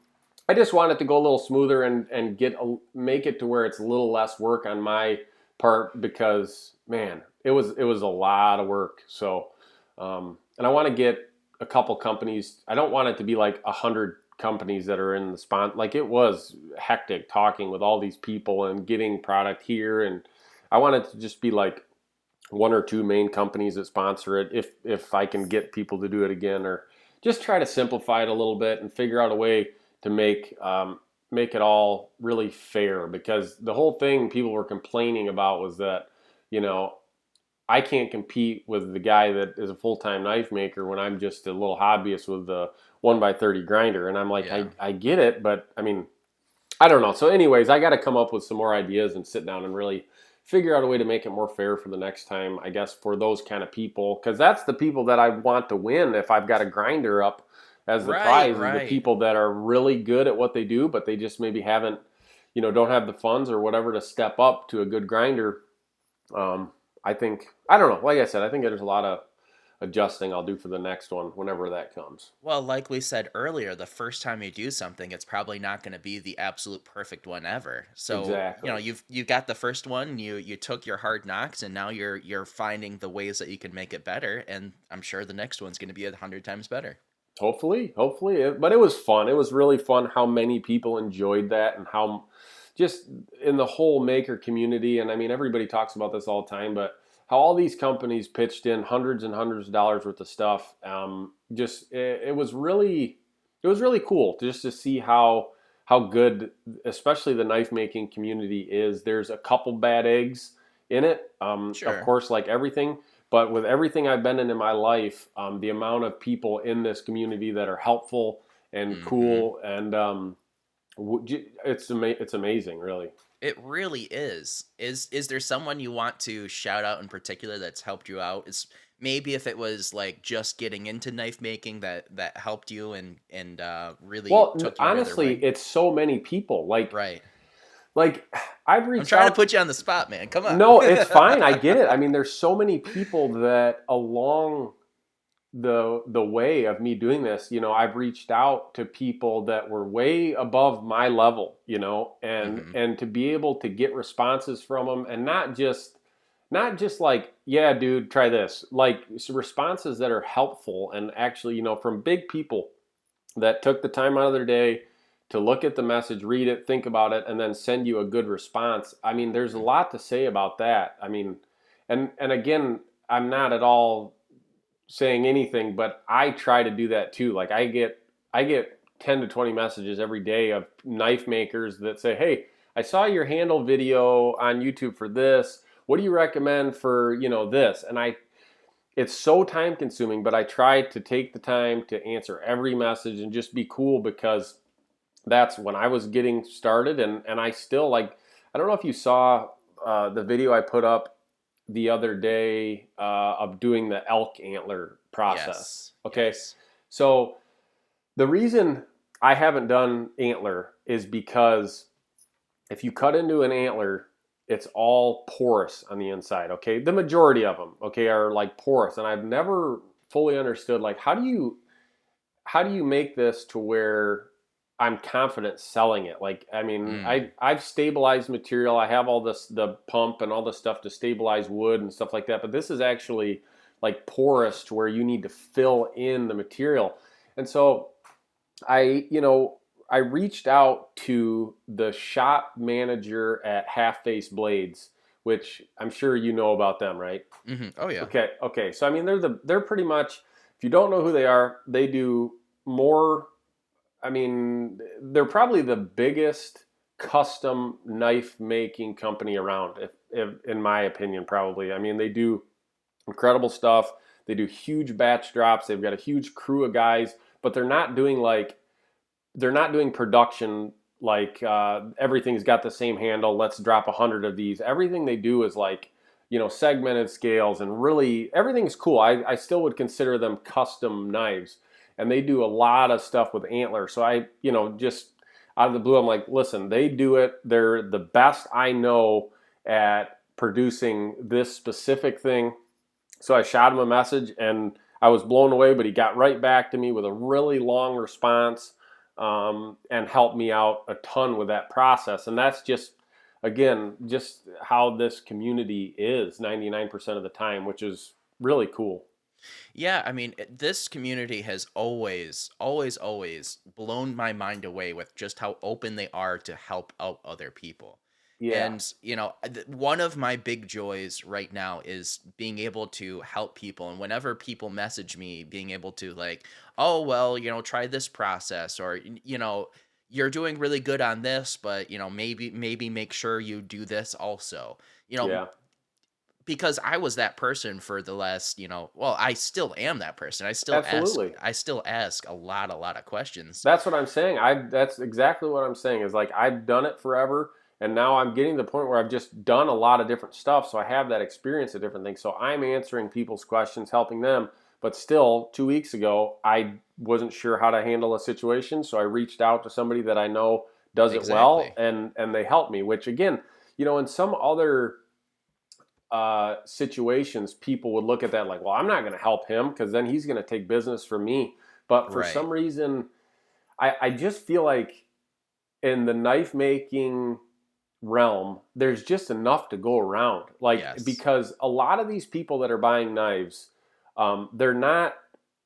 I just want it to go a little smoother and and get a, make it to where it's a little less work on my part because man, it was it was a lot of work. So, um, and I want to get a couple companies. I don't want it to be like a hundred companies that are in the spot. Like it was hectic talking with all these people and getting product here, and I want it to just be like one or two main companies that sponsor it if if I can get people to do it again or just try to simplify it a little bit and figure out a way to make um, make it all really fair because the whole thing people were complaining about was that you know I can't compete with the guy that is a full time knife maker when I'm just a little hobbyist with the one by thirty grinder. And I'm like Yeah. I, I get it but I mean I don't know. So anyways I got to come up with some more ideas and sit down and really figure out a way to make it more fair for the next time I guess for those kind of people. Because that's the people that I want to win if I've got a grinder up as the Right, prize is the people that are really good at what they do but they just maybe haven't you know don't have the funds or whatever to step up to a good grinder. Um, I think I don't know. Like I said, I think there's a lot of adjusting I'll do for the next one whenever that comes. Well, like we said earlier, the first time you do something, it's probably not going to be the absolute perfect one ever. So, Exactly. you know, you've you got the first one, you you took your hard knocks, and now you're you're finding the ways that you can make it better. And I'm sure the next one's going to be a hundred times better. Hopefully, hopefully, but it was fun. It was really fun how many people enjoyed that and how just in the whole maker community. And I mean, everybody talks about this all the time, but how all these companies pitched in hundreds and hundreds of dollars worth of stuff. Um, just it, it was really, it was really cool just to see how how good, especially the knife making community is. There's a couple bad eggs in it, um, Sure. of course, like everything. But with everything I've been in in my life, um, the amount of people in this community that are helpful and Mhm. cool and um, it's ama- it's amazing, really. It really is. Is is there someone you want to shout out in particular that's helped you out? Is maybe if it was like just getting into knife making that that helped you and and uh, really Well, took you honestly, it's so many people. Like right. like I've reached I'm trying out to put you on the spot, man. Come on. No, it's [laughs] fine. I get it. I mean, there's so many people that along the the way of me doing this, you know, I've reached out to people that were way above my level, you know, and Mhm. and to be able to get responses from them and not just not just like, yeah, dude, try this. Like responses that are helpful and actually, you know, from big people that took the time out of their day to look at the message, read it, think about it, and then send you a good response. I mean, there's a lot to say about that. I mean, and and again, I'm not at all saying anything, but I try to do that too. Like I get I get 10 to 20 messages every day of knife makers that say, "Hey, I saw your handle video on YouTube for this. What do you recommend for, you know, this?" And I it's so time consuming, but I try to take the time to answer every message and just be cool because that's when I was getting started and and I still like I don't know if you saw uh, the video I put up the other day uh, of doing the elk antler process. Yes. Okay. Yes. So the reason I haven't done antler is because if you cut into an antler, it's all porous on the inside. Okay, the majority of them, okay, are like porous, and I've never fully understood like how do you how do you make this to where I'm confident selling it. Like, I mean, Mm. I I've stabilized material. I have all this the pump and all the stuff to stabilize wood and stuff like that. But this is actually like porous to where you need to fill in the material. And so I, you know, I reached out to the shop manager at Half Face Blades, which I'm sure you know about them, right? Mm-hmm. Oh yeah. Okay, okay. So I mean, they're the they're pretty much. If you don't know who they are, they do more. I mean, they're probably the biggest custom knife making company around, if, if, in my opinion, probably. I mean, they do incredible stuff. They do huge batch drops. They've got a huge crew of guys, but they're not doing like they're not doing production like uh, everything's got the same handle. Let's drop a hundred of these. Everything they do is like you know segmented scales and really everything's cool. I, I still would consider them custom knives, and they do a lot of stuff with antler. So I you know just out of the blue, I'm like, listen, they do it. They're the best I know at producing this specific thing. So I shot him a message and I was blown away, but he got right back to me with a really long response um, and helped me out a ton with that process. And that's just, again, just how this community is 99% of the time, which is really cool. Yeah, I mean, this community has always, always, always blown my mind away with just how open they are to help out other people. Yeah. And, you know, one of my big joys right now is being able to help people. And whenever people message me, being able to, like, oh, well, you know, try this process, or, you know, you're doing really good on this, but, you know, maybe, maybe make sure you do this also. You know, yeah because I was that person for the last, you know, well, I still am that person. I still Absolutely. ask I still ask a lot a lot of questions. That's what I'm saying. I that's exactly what I'm saying is like I've done it forever and now I'm getting to the point where I've just done a lot of different stuff so I have that experience of different things. So I'm answering people's questions, helping them, but still 2 weeks ago I wasn't sure how to handle a situation, so I reached out to somebody that I know does exactly. it well and and they helped me, which again, you know, in some other uh, situations, people would look at that like, well, I'm not going to help him because then he's going to take business from me. But for right. some reason, I, I just feel like in the knife making realm, there's just enough to go around. Like yes. because a lot of these people that are buying knives, um, they're not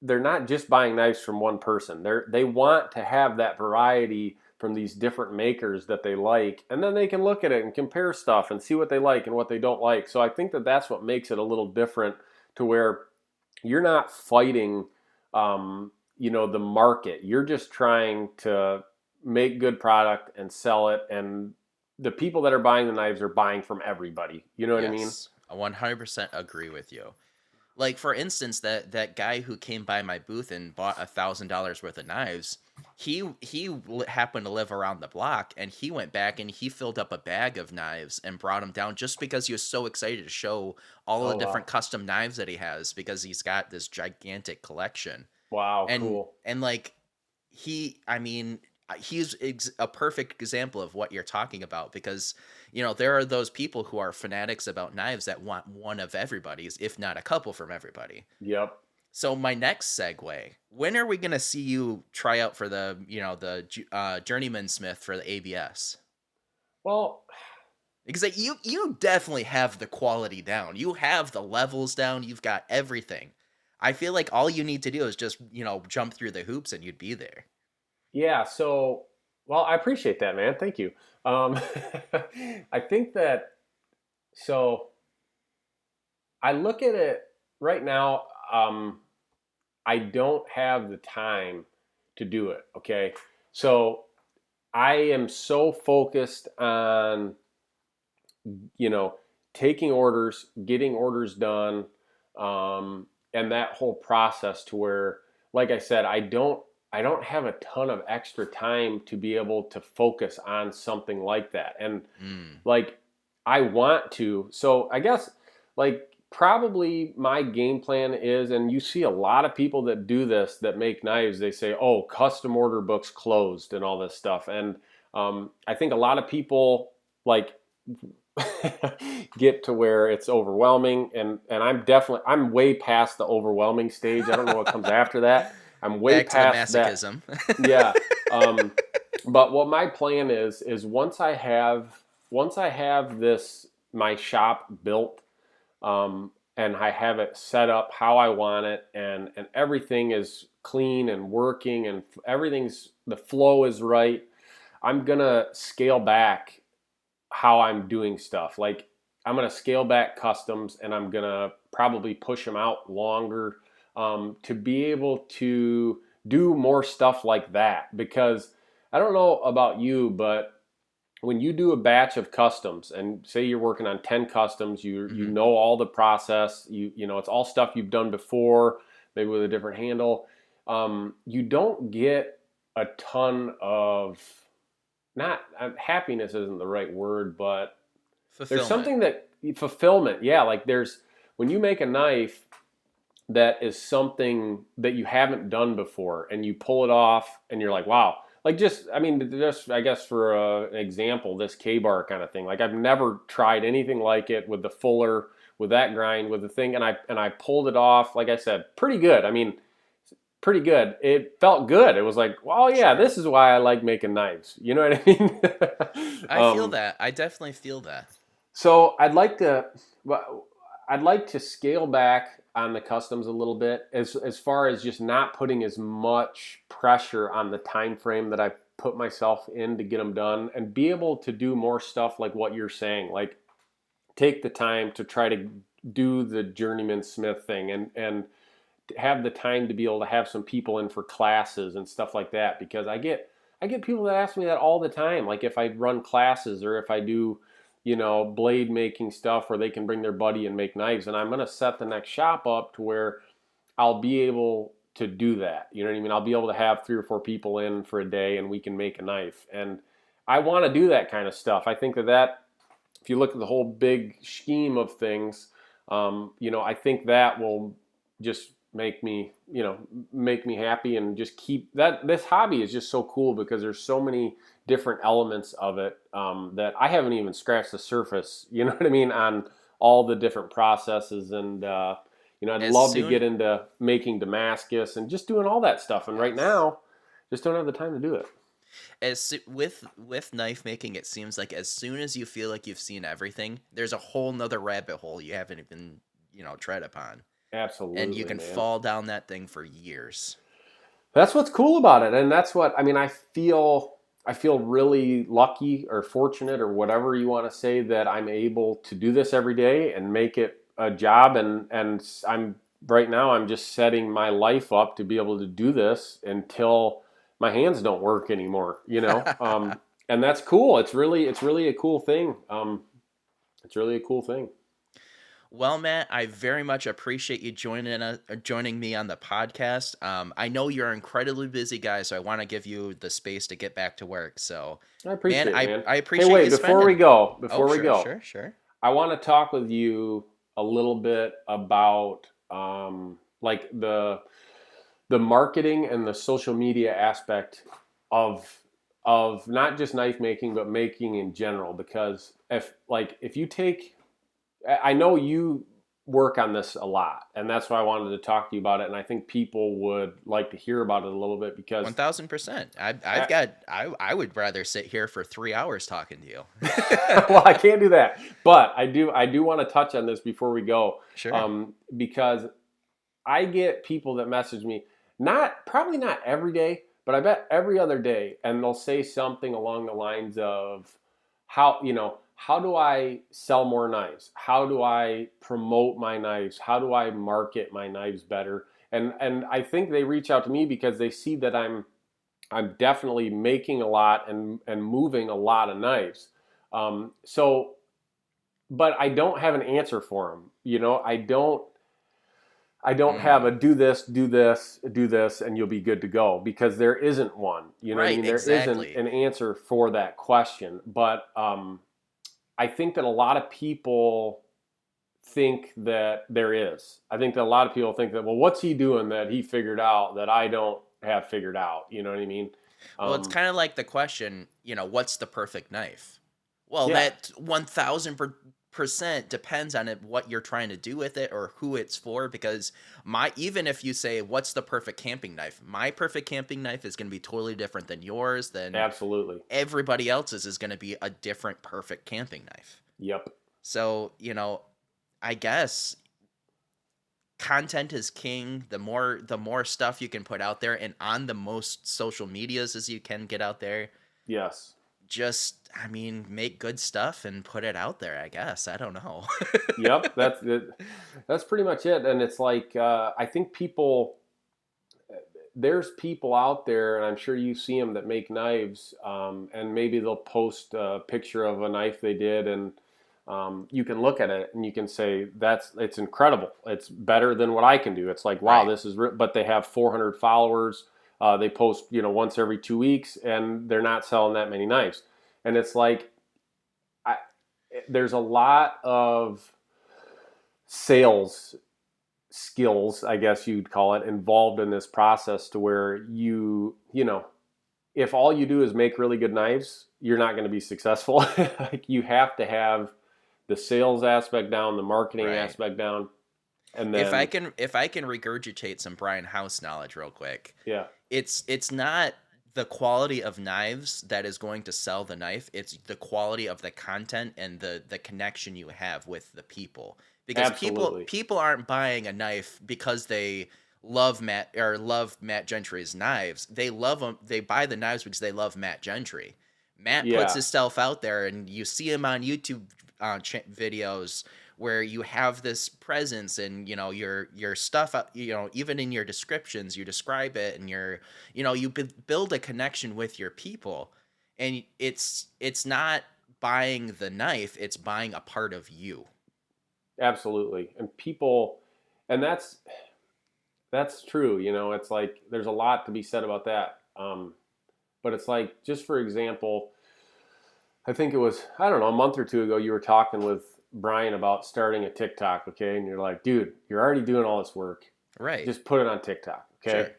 they're not just buying knives from one person. They're they want to have that variety from these different makers that they like and then they can look at it and compare stuff and see what they like and what they don't like. So i think that that's what makes it a little different to where you're not fighting um, you know the market. You're just trying to make good product and sell it and the people that are buying the knives are buying from everybody. You know what yes, i mean i 100% agree with you. Like for instance that that guy who came by my booth and bought a thousand dollars worth of knives he he happened to live around the block and he went back and he filled up a bag of knives and brought them down just because he was so excited to show all oh, the different wow. custom knives that he has because he's got this gigantic collection wow and cool. and like he i mean he's ex- a perfect example of what you're talking about because you know there are those people who are fanatics about knives that want one of everybody's if not a couple from everybody yep so my next segue when are we going to see you try out for the you know the uh, journeyman smith for the ABS well because you you definitely have the quality down you have the levels down you've got everything i feel like all you need to do is just you know jump through the hoops and you'd be there yeah. So, well, I appreciate that, man. Thank you. Um, [laughs] I think that so I look at it right now. Um, I don't have the time to do it. Okay. So I am so focused on, you know, taking orders, getting orders done, um, and that whole process to where, like I said, I don't I don't have a ton of extra time to be able to focus on something like that. And mm. like I want to. So I guess like probably my game plan is and you see a lot of people that do this that make knives they say oh custom order books closed and all this stuff and um, i think a lot of people like [laughs] get to where it's overwhelming and and i'm definitely i'm way past the overwhelming stage i don't know what comes after that I'm way Back past that. [laughs] yeah. Um, [laughs] but what my plan is is once I have once I have this my shop built um, and I have it set up how I want it and and everything is clean and working and everything's the flow is right. I'm gonna scale back how I'm doing stuff. Like I'm gonna scale back customs and I'm gonna probably push them out longer um, to be able to do more stuff like that because I don't know about you, but when you do a batch of customs and say you're working on 10 customs you you Mhm. know all the process you you know it's all stuff you've done before maybe with a different handle um, you don't get a ton of not uh, happiness isn't the right word but there's something that fulfillment yeah like there's when you make a knife that is something that you haven't done before and you pull it off and you're like wow like just i mean just i guess for uh, an example this KA-BAR kind of thing like i've never tried anything like it with the fuller with that grind with the thing and i and i pulled it off like i said pretty good i mean pretty good it felt good it was like well, yeah Sure. this is why i like making knives [laughs] you know what i mean I feel Um, that. I definitely feel that. so I'd like to, well, I'd like to scale back on the customs a little bit, as as far as just not putting as much pressure on the time frame that I put myself in to get them done, and be able to do more stuff like what you're saying, like take the time to try to do the journeyman smith thing, and and have the time to be able to have some people in for classes and stuff like that, because I get I get people that ask me that all the time, like if I run classes or if I do you know, blade making stuff where they can bring their buddy and make knives. And I'm going to set the next shop up to where I'll be able to do that. You know what I mean? I'll be able to have three or four people in for a day and we can make a knife. And I want to do that kind of stuff. I think that that, if you look at the whole big scheme of things, um, you know, I think that will just make me, you know, make me happy and just keep that. This hobby is just so cool because there's so many different elements of it um, that I haven't even scratched the surface. [laughs] You know what I mean on all the different processes, and uh, you know I'd As love soon- to get into making Damascus and just doing all that stuff. And right now, just don't have the time to do it. As with with knife making, it seems like as soon as you feel like you've seen everything, there's a whole nother rabbit hole you haven't even you know tread upon, Absolutely, and you can man. fall down that thing for years. That's what's cool about it, and that's what I mean. I feel I feel really lucky or fortunate or whatever you want to say that I'm able to do this every day and make it a job. And and I'm right now I'm just setting my life up to be able to do this until my hands don't work anymore. You know, [laughs] um, and that's cool. It's really it's really a cool thing. Um, it's really a cool thing. Well, Matt, I very much appreciate you joining us, uh, joining me on the podcast. Um, I know you're an incredibly busy guy, so I want to give you the space to get back to work. So, I appreciate man, it, I, man. I appreciate. hey, wait! Before we go, before oh, we sure, go, sure, sure. I want to talk with you a little bit about um, like the the marketing and the social media aspect of of not just knife making but making in general because if like if you take I know you work on this a lot and that's why I wanted to talk to you about it and I think people would like to hear about it a little bit because One thousand percent. I've I- I've got. I I would rather sit here for three hours talking to you. [laughs] well I can't do that but I do I do want to touch on this before we go Sure. um, because I get people that message me, not probably not every day, but I bet every other day, and they'll say something along the lines of how you know how do I sell more knives? How do I promote my knives? How do I market my knives better? And and I think they reach out to me because they see that I'm I'm definitely making a lot and and moving a lot of knives. Um, so, but I don't have an answer for them. You know, I don't. I don't Mm. have a do this, do this, do this, and you'll be good to go because there isn't one. You know, what I Right, mean, there exactly. not an answer for that question. But um, I think that a lot of people think that there is. I think that a lot of people think that, well, what's he doing that he figured out that I don't have figured out? You know what I mean? well, it's Um, kind of like the question. You know, what's the perfect knife? Well, Yeah. that one thousand percent depends on it, what you're trying to do with it or who it's for. Because my even if you say what's the perfect camping knife, my perfect camping knife is going to be totally different than yours. Than absolutely. everybody else's is going to be a different perfect camping knife. Yep. So, you know, I guess content is king. The more the more stuff you can put out there and on the most social medias as you can get out there, Yes. just I mean, make good stuff and put it out there, I guess. I don't know. yep, [laughs] that's that, that's pretty much it. And it's like uh, I think people there's people out there, and I'm sure you see them that make knives, um, and maybe they'll post a picture of a knife they did, and um, you can look at it and you can say that's it's incredible. It's better than what I can do. It's like wow, Right. this is. Re-. But they have 400 followers. Uh, they post you know once every two weeks, and they're not selling that many knives. And it's like, I there's a lot of sales skills, I guess you'd call it, involved in this process to where you, you know, if all you do is make really good knives, you're not going to be successful. [laughs] like you have to have the sales aspect down, the marketing Right. aspect down, and then if I can if I can regurgitate some Brian House knowledge real quick, yeah, it's it's not the quality of knives that is going to sell the knife it's the quality of the content and the the connection you have with the people because Absolutely. people people aren't buying a knife because they love Matt or love Matt Gentry's knives they love them they buy the knives because they love Matt Gentry Matt puts Yeah. himself out there and you see him on YouTube uh, ch- videos where you have this presence and you know your your stuff uh, you know even in your descriptions you describe it and you're you know you bu- build a connection with your people and it's it's not buying the knife it's buying a part of you absolutely. And people, and that's that's true. You know, it's like there's a lot to be said about that. Um, but it's like just for example, I think it was I don't know a month or two ago you were talking with Brian about starting a TikTok, okay? And you're like, dude, you're already doing all this work. right Just put it on TikTok, okay? Sure.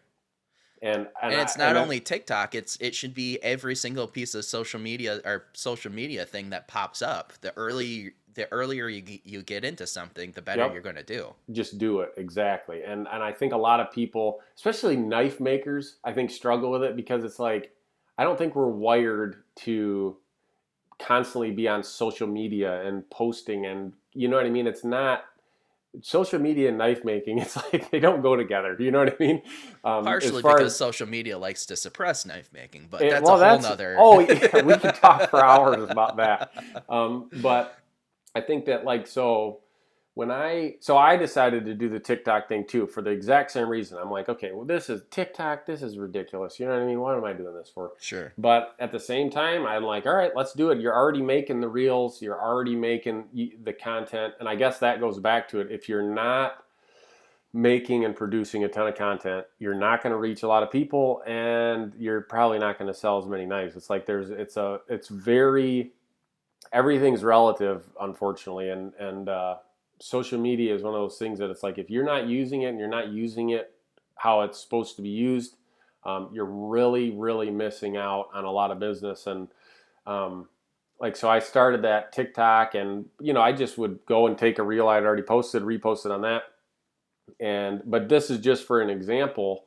And and, and it's I- not and only TikTok. It's it should be every single piece of social media or social media thing that pops up. The early the earlier you you get into something, the better Yep. you're going to do. just do it exactly and and i think a lot of people especially knife makers i think struggle with it because it's like i don't think we're wired to constantly be on social media and posting and you know what i mean it's not social media and knife making [laughs] it's like they don't go together you know what i mean um, Partially because as- social media likes to suppress knife making, but Eh, that's well, a whole that's- nother. [laughs] Oh, yeah, we could talk for hours about that. [laughs] Um, but I think that like so when I so I decided to do the TikTok thing too for the exact same reason. I'm like, okay, well this is TikTok, this is ridiculous. You know what I mean? What am I doing this for? Sure. But at the same time, I'm like, all right, let's do it. You're already making the reels, you're already making the content, and I guess that goes back to it. If you're not making and producing a ton of content, you're not going to reach a lot of people, and you're probably not going to sell as many knives. It's like there's, it's a, it's very, everything's relative, unfortunately, and and uh, social media is one of those things that it's like if you're not using it and you're not using it how it's supposed to be used, um, you're really, really missing out on a lot of business. And um, like, so I started that TikTok, and you know, I just would go and take a reel I'd already posted, repost it on that. And but this is just for an example.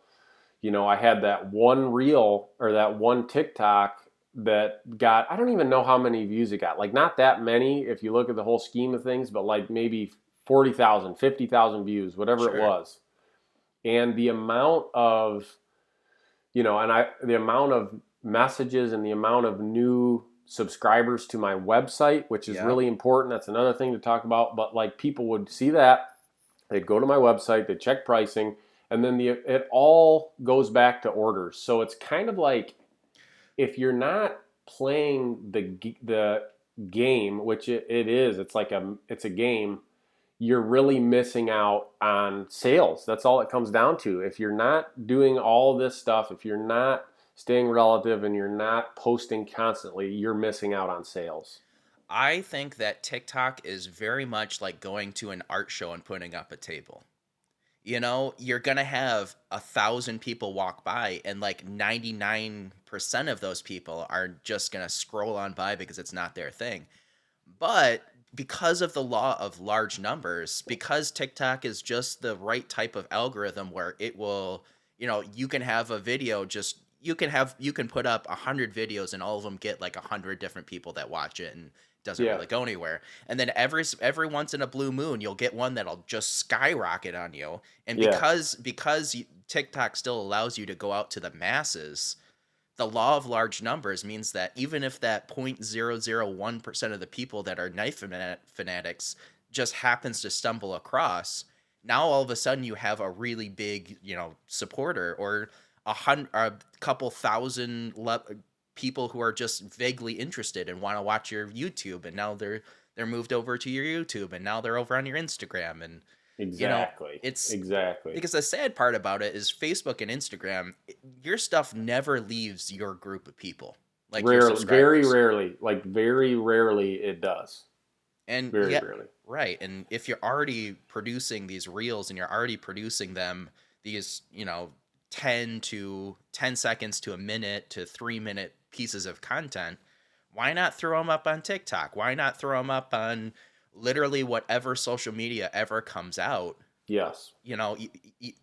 You know, I had that one reel or that one TikTok that got I don't even know how many views it got. Like not that many if you look at the whole scheme of things, but like maybe 40,000, 50,000 views, whatever Sure. it was. And the amount of you know, and I the amount of messages and the amount of new subscribers to my website, which is Yeah. really important. That's another thing to talk about. But like people would see that, they'd go to my website, they'd check pricing, and then the it all goes back to orders. So it's kind of like if you're not playing the the game, which it, it is, it's like a it's a game. You're really missing out on sales. That's all it comes down to. If you're not doing all this stuff, if you're not staying relative and you're not posting constantly, you're missing out on sales. I think that TikTok is very much like going to an art show and putting up a table. You know, you're gonna have a thousand people walk by, and like 99% of those people are just gonna scroll on by because it's not their thing. But because of the law of large numbers, because TikTok is just the right type of algorithm where it will, you know, you can have a video just you can have you can put up a hundred videos and all of them get like a hundred different people that watch it and doesn't Yeah. really go anywhere. And then every every once in a blue moon, you'll get one that'll just skyrocket on you. And Yeah. because because TikTok still allows you to go out to the masses, the law of large numbers means that even if that 0.001% of the people that are knife fanatics just happens to stumble across, now all of a sudden you have a really big, you know, supporter or a hundred, a couple thousand le- people who are just vaguely interested and want to watch your YouTube, and now they're they're moved over to your YouTube, and now they're over on your Instagram, and exactly, it's- exactly because the sad part about it is Facebook and Instagram, your stuff never leaves your group of people. Like rarely, very rarely, like very rarely, it does. and Very rarely. Right. And if you're already producing these reels and you're already producing them these, you know, 10 to 10 seconds to a minute to 3 minute pieces of content, why not throw them up on TikTok? Why not throw them up on literally whatever social media ever comes out? Yes, You know, y- y-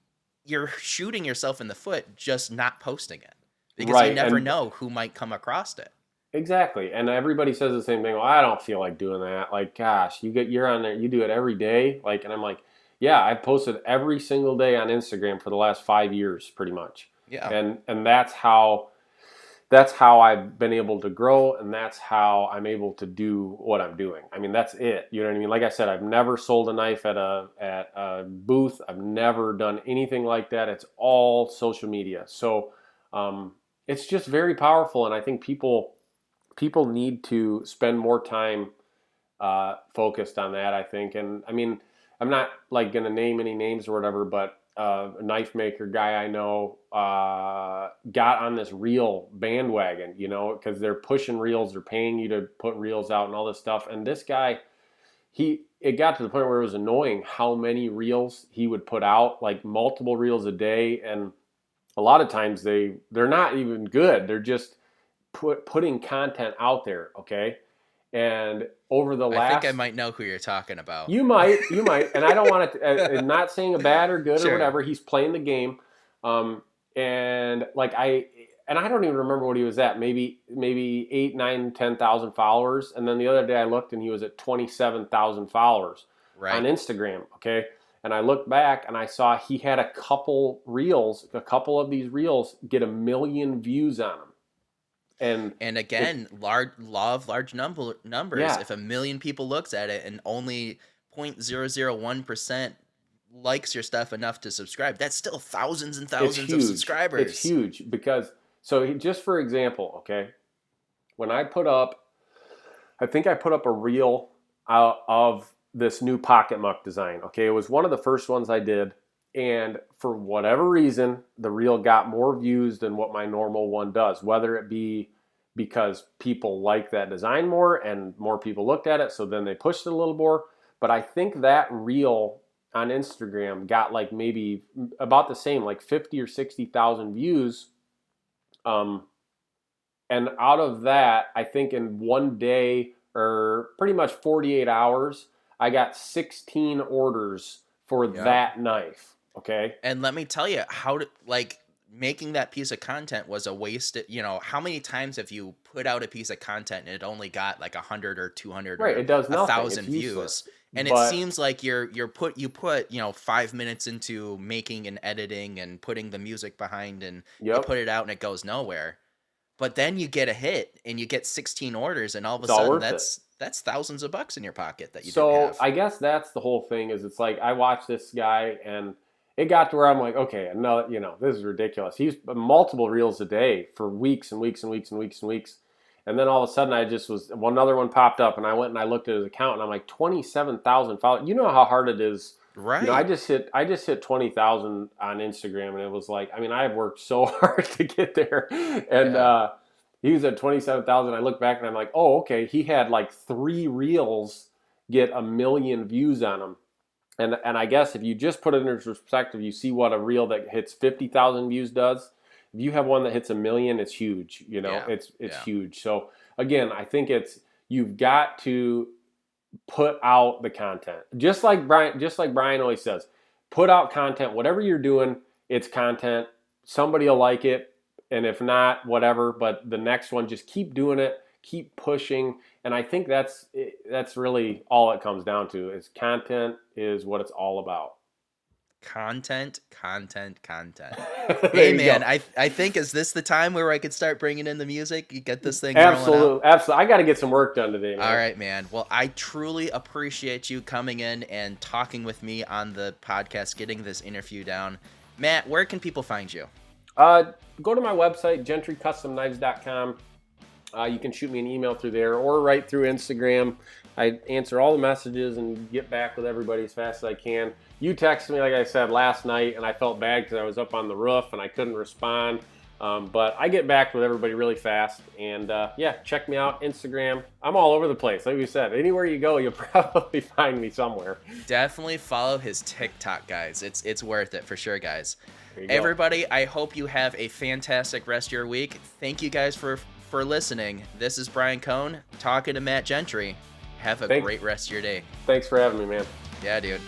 you're shooting yourself in the foot just not posting it. Because you never and- know who might come across it. exactly. And everybody says the same thing. Well, I don't feel like doing that. Like, gosh, you get you're on there, you do it every day. Like, and I'm like, yeah, I've posted every single day on Instagram for the last five years, pretty much. Yeah. and and that's how that's how I've been able to grow and that's how I'm able to do what I'm doing. I mean, that's it. You know what I mean? Like I said, I've never sold a knife at a at a booth. I've never done anything like that. It's all social media. So um, it's just very powerful, and I think people people need to spend more time uh, focused on that. I think, and I mean, I'm not like going to name any names or whatever, but uh, a knife maker guy I know uh, got on this reel bandwagon, you know, because they're pushing reels, they're paying you to put reels out and all this stuff. And this guy, he it got to the point where it was annoying how many reels he would put out, like multiple reels a day, and a lot of times they they're not even good. They're just put putting content out there, okay. And over the last, I think I might know who you're talking about. you might, you might, and I don't want to. Uh, not saying a bad or good [laughs] Sure. or whatever. He's playing the game, um, and like I, and I don't even remember what he was at. Maybe, maybe eight, nine, ten thousand followers. And then the other day I looked, and he was at twenty-seven thousand followers right. on Instagram. Okay, and I looked back, and I saw he had a couple reels, a couple of these reels get a million views on them, and And again, large law of large number numbers. Yeah. If a million people looks at it and only 0.001 percent likes your stuff enough to subscribe, that's still thousands and thousands of subscribers. It's huge because so just for example, okay, when I put up, I think I put up a reel of this new pocket muck design. Okay, it was one of the first ones I did, and for whatever reason, the reel got more views than what my normal one does. Whether it be because people like that design more and more people looked at it, so then they pushed it a little more. But I think that reel on Instagram got like maybe about the same, like 50 or 60,000 views. Um, and out of that, I think in one day or pretty much 48 hours, I got 16 orders for Yeah. that knife. Okay. And let me tell you how to like making that piece of content was a wasted. You know, how many times have you put out a piece of content and it only got like a hundred or two hundred Right. or It does a thousand it's views? useless. And But- it seems like you're you're put you put you know five minutes into making and editing and putting the music behind and you put it out and it goes nowhere. But then you get a hit and you get 16 orders and all of a It's sudden worth it. that's that's thousands of bucks in your pocket that you so didn't have. I guess that's the whole thing. Is it's like I watch this guy and it got to where I'm like, okay, no, you know, this is ridiculous. He's multiple reels a day for weeks and weeks and weeks and weeks and weeks. And then all of a sudden, I just was one other one popped up, and I went and I looked at his account, and I'm like, twenty seven thousand followers. You know how hard it is. right. You know, I just hit I just hit twenty thousand on Instagram, and it was like, I mean, I have worked so [laughs] hard to get there, and Yeah. uh, he was at twenty seven thousand. I look back and I'm like, oh, okay, he had like three reels get a million views on them. And, and I guess if you just put it into perspective, you see what a reel that hits fifty thousand views does. If you have one that hits a million, it's huge. You know, Yeah, it's it's yeah. huge. So again, I think it's you've got to put out the content. Just like Brian, just like Brian always says, put out content. Whatever you're doing, it's content. Somebody will like it, and if not, whatever. But the next one, just keep doing it, keep pushing. And I think that's that's really all it comes down to. Is content is what it's all about. content, content, content. [laughs] Hey man, go. I I think is this the time where I could start bringing in the music? You get this thing absolutely, absolutely. I got to get some work done today. Man. All right, man. Well, I truly appreciate you coming in and talking with me on the podcast, getting this interview down. Matt, where can people find you? Uh, go to my website, gentrycustomknives.com. Uh, you can shoot me an email through there or right through Instagram. I answer all the messages and get back with everybody as fast as I can. You texted me, like I said, last night, and I felt bad because I was up on the roof and I couldn't respond. Um, but I get back with everybody really fast. And uh, yeah, check me out, Instagram. I'm all over the place. Like we said, anywhere you go, [laughs] you'll probably find me somewhere. Definitely follow his TikTok, guys. It's it's worth it for sure, guys. You go. Everybody, I hope you have a fantastic rest of your week. Thank you guys for for listening. This is Brian Cohn talking to Matt Gentry. Have a Thank- great rest of your day. Thanks for having me, man. Yeah, dude.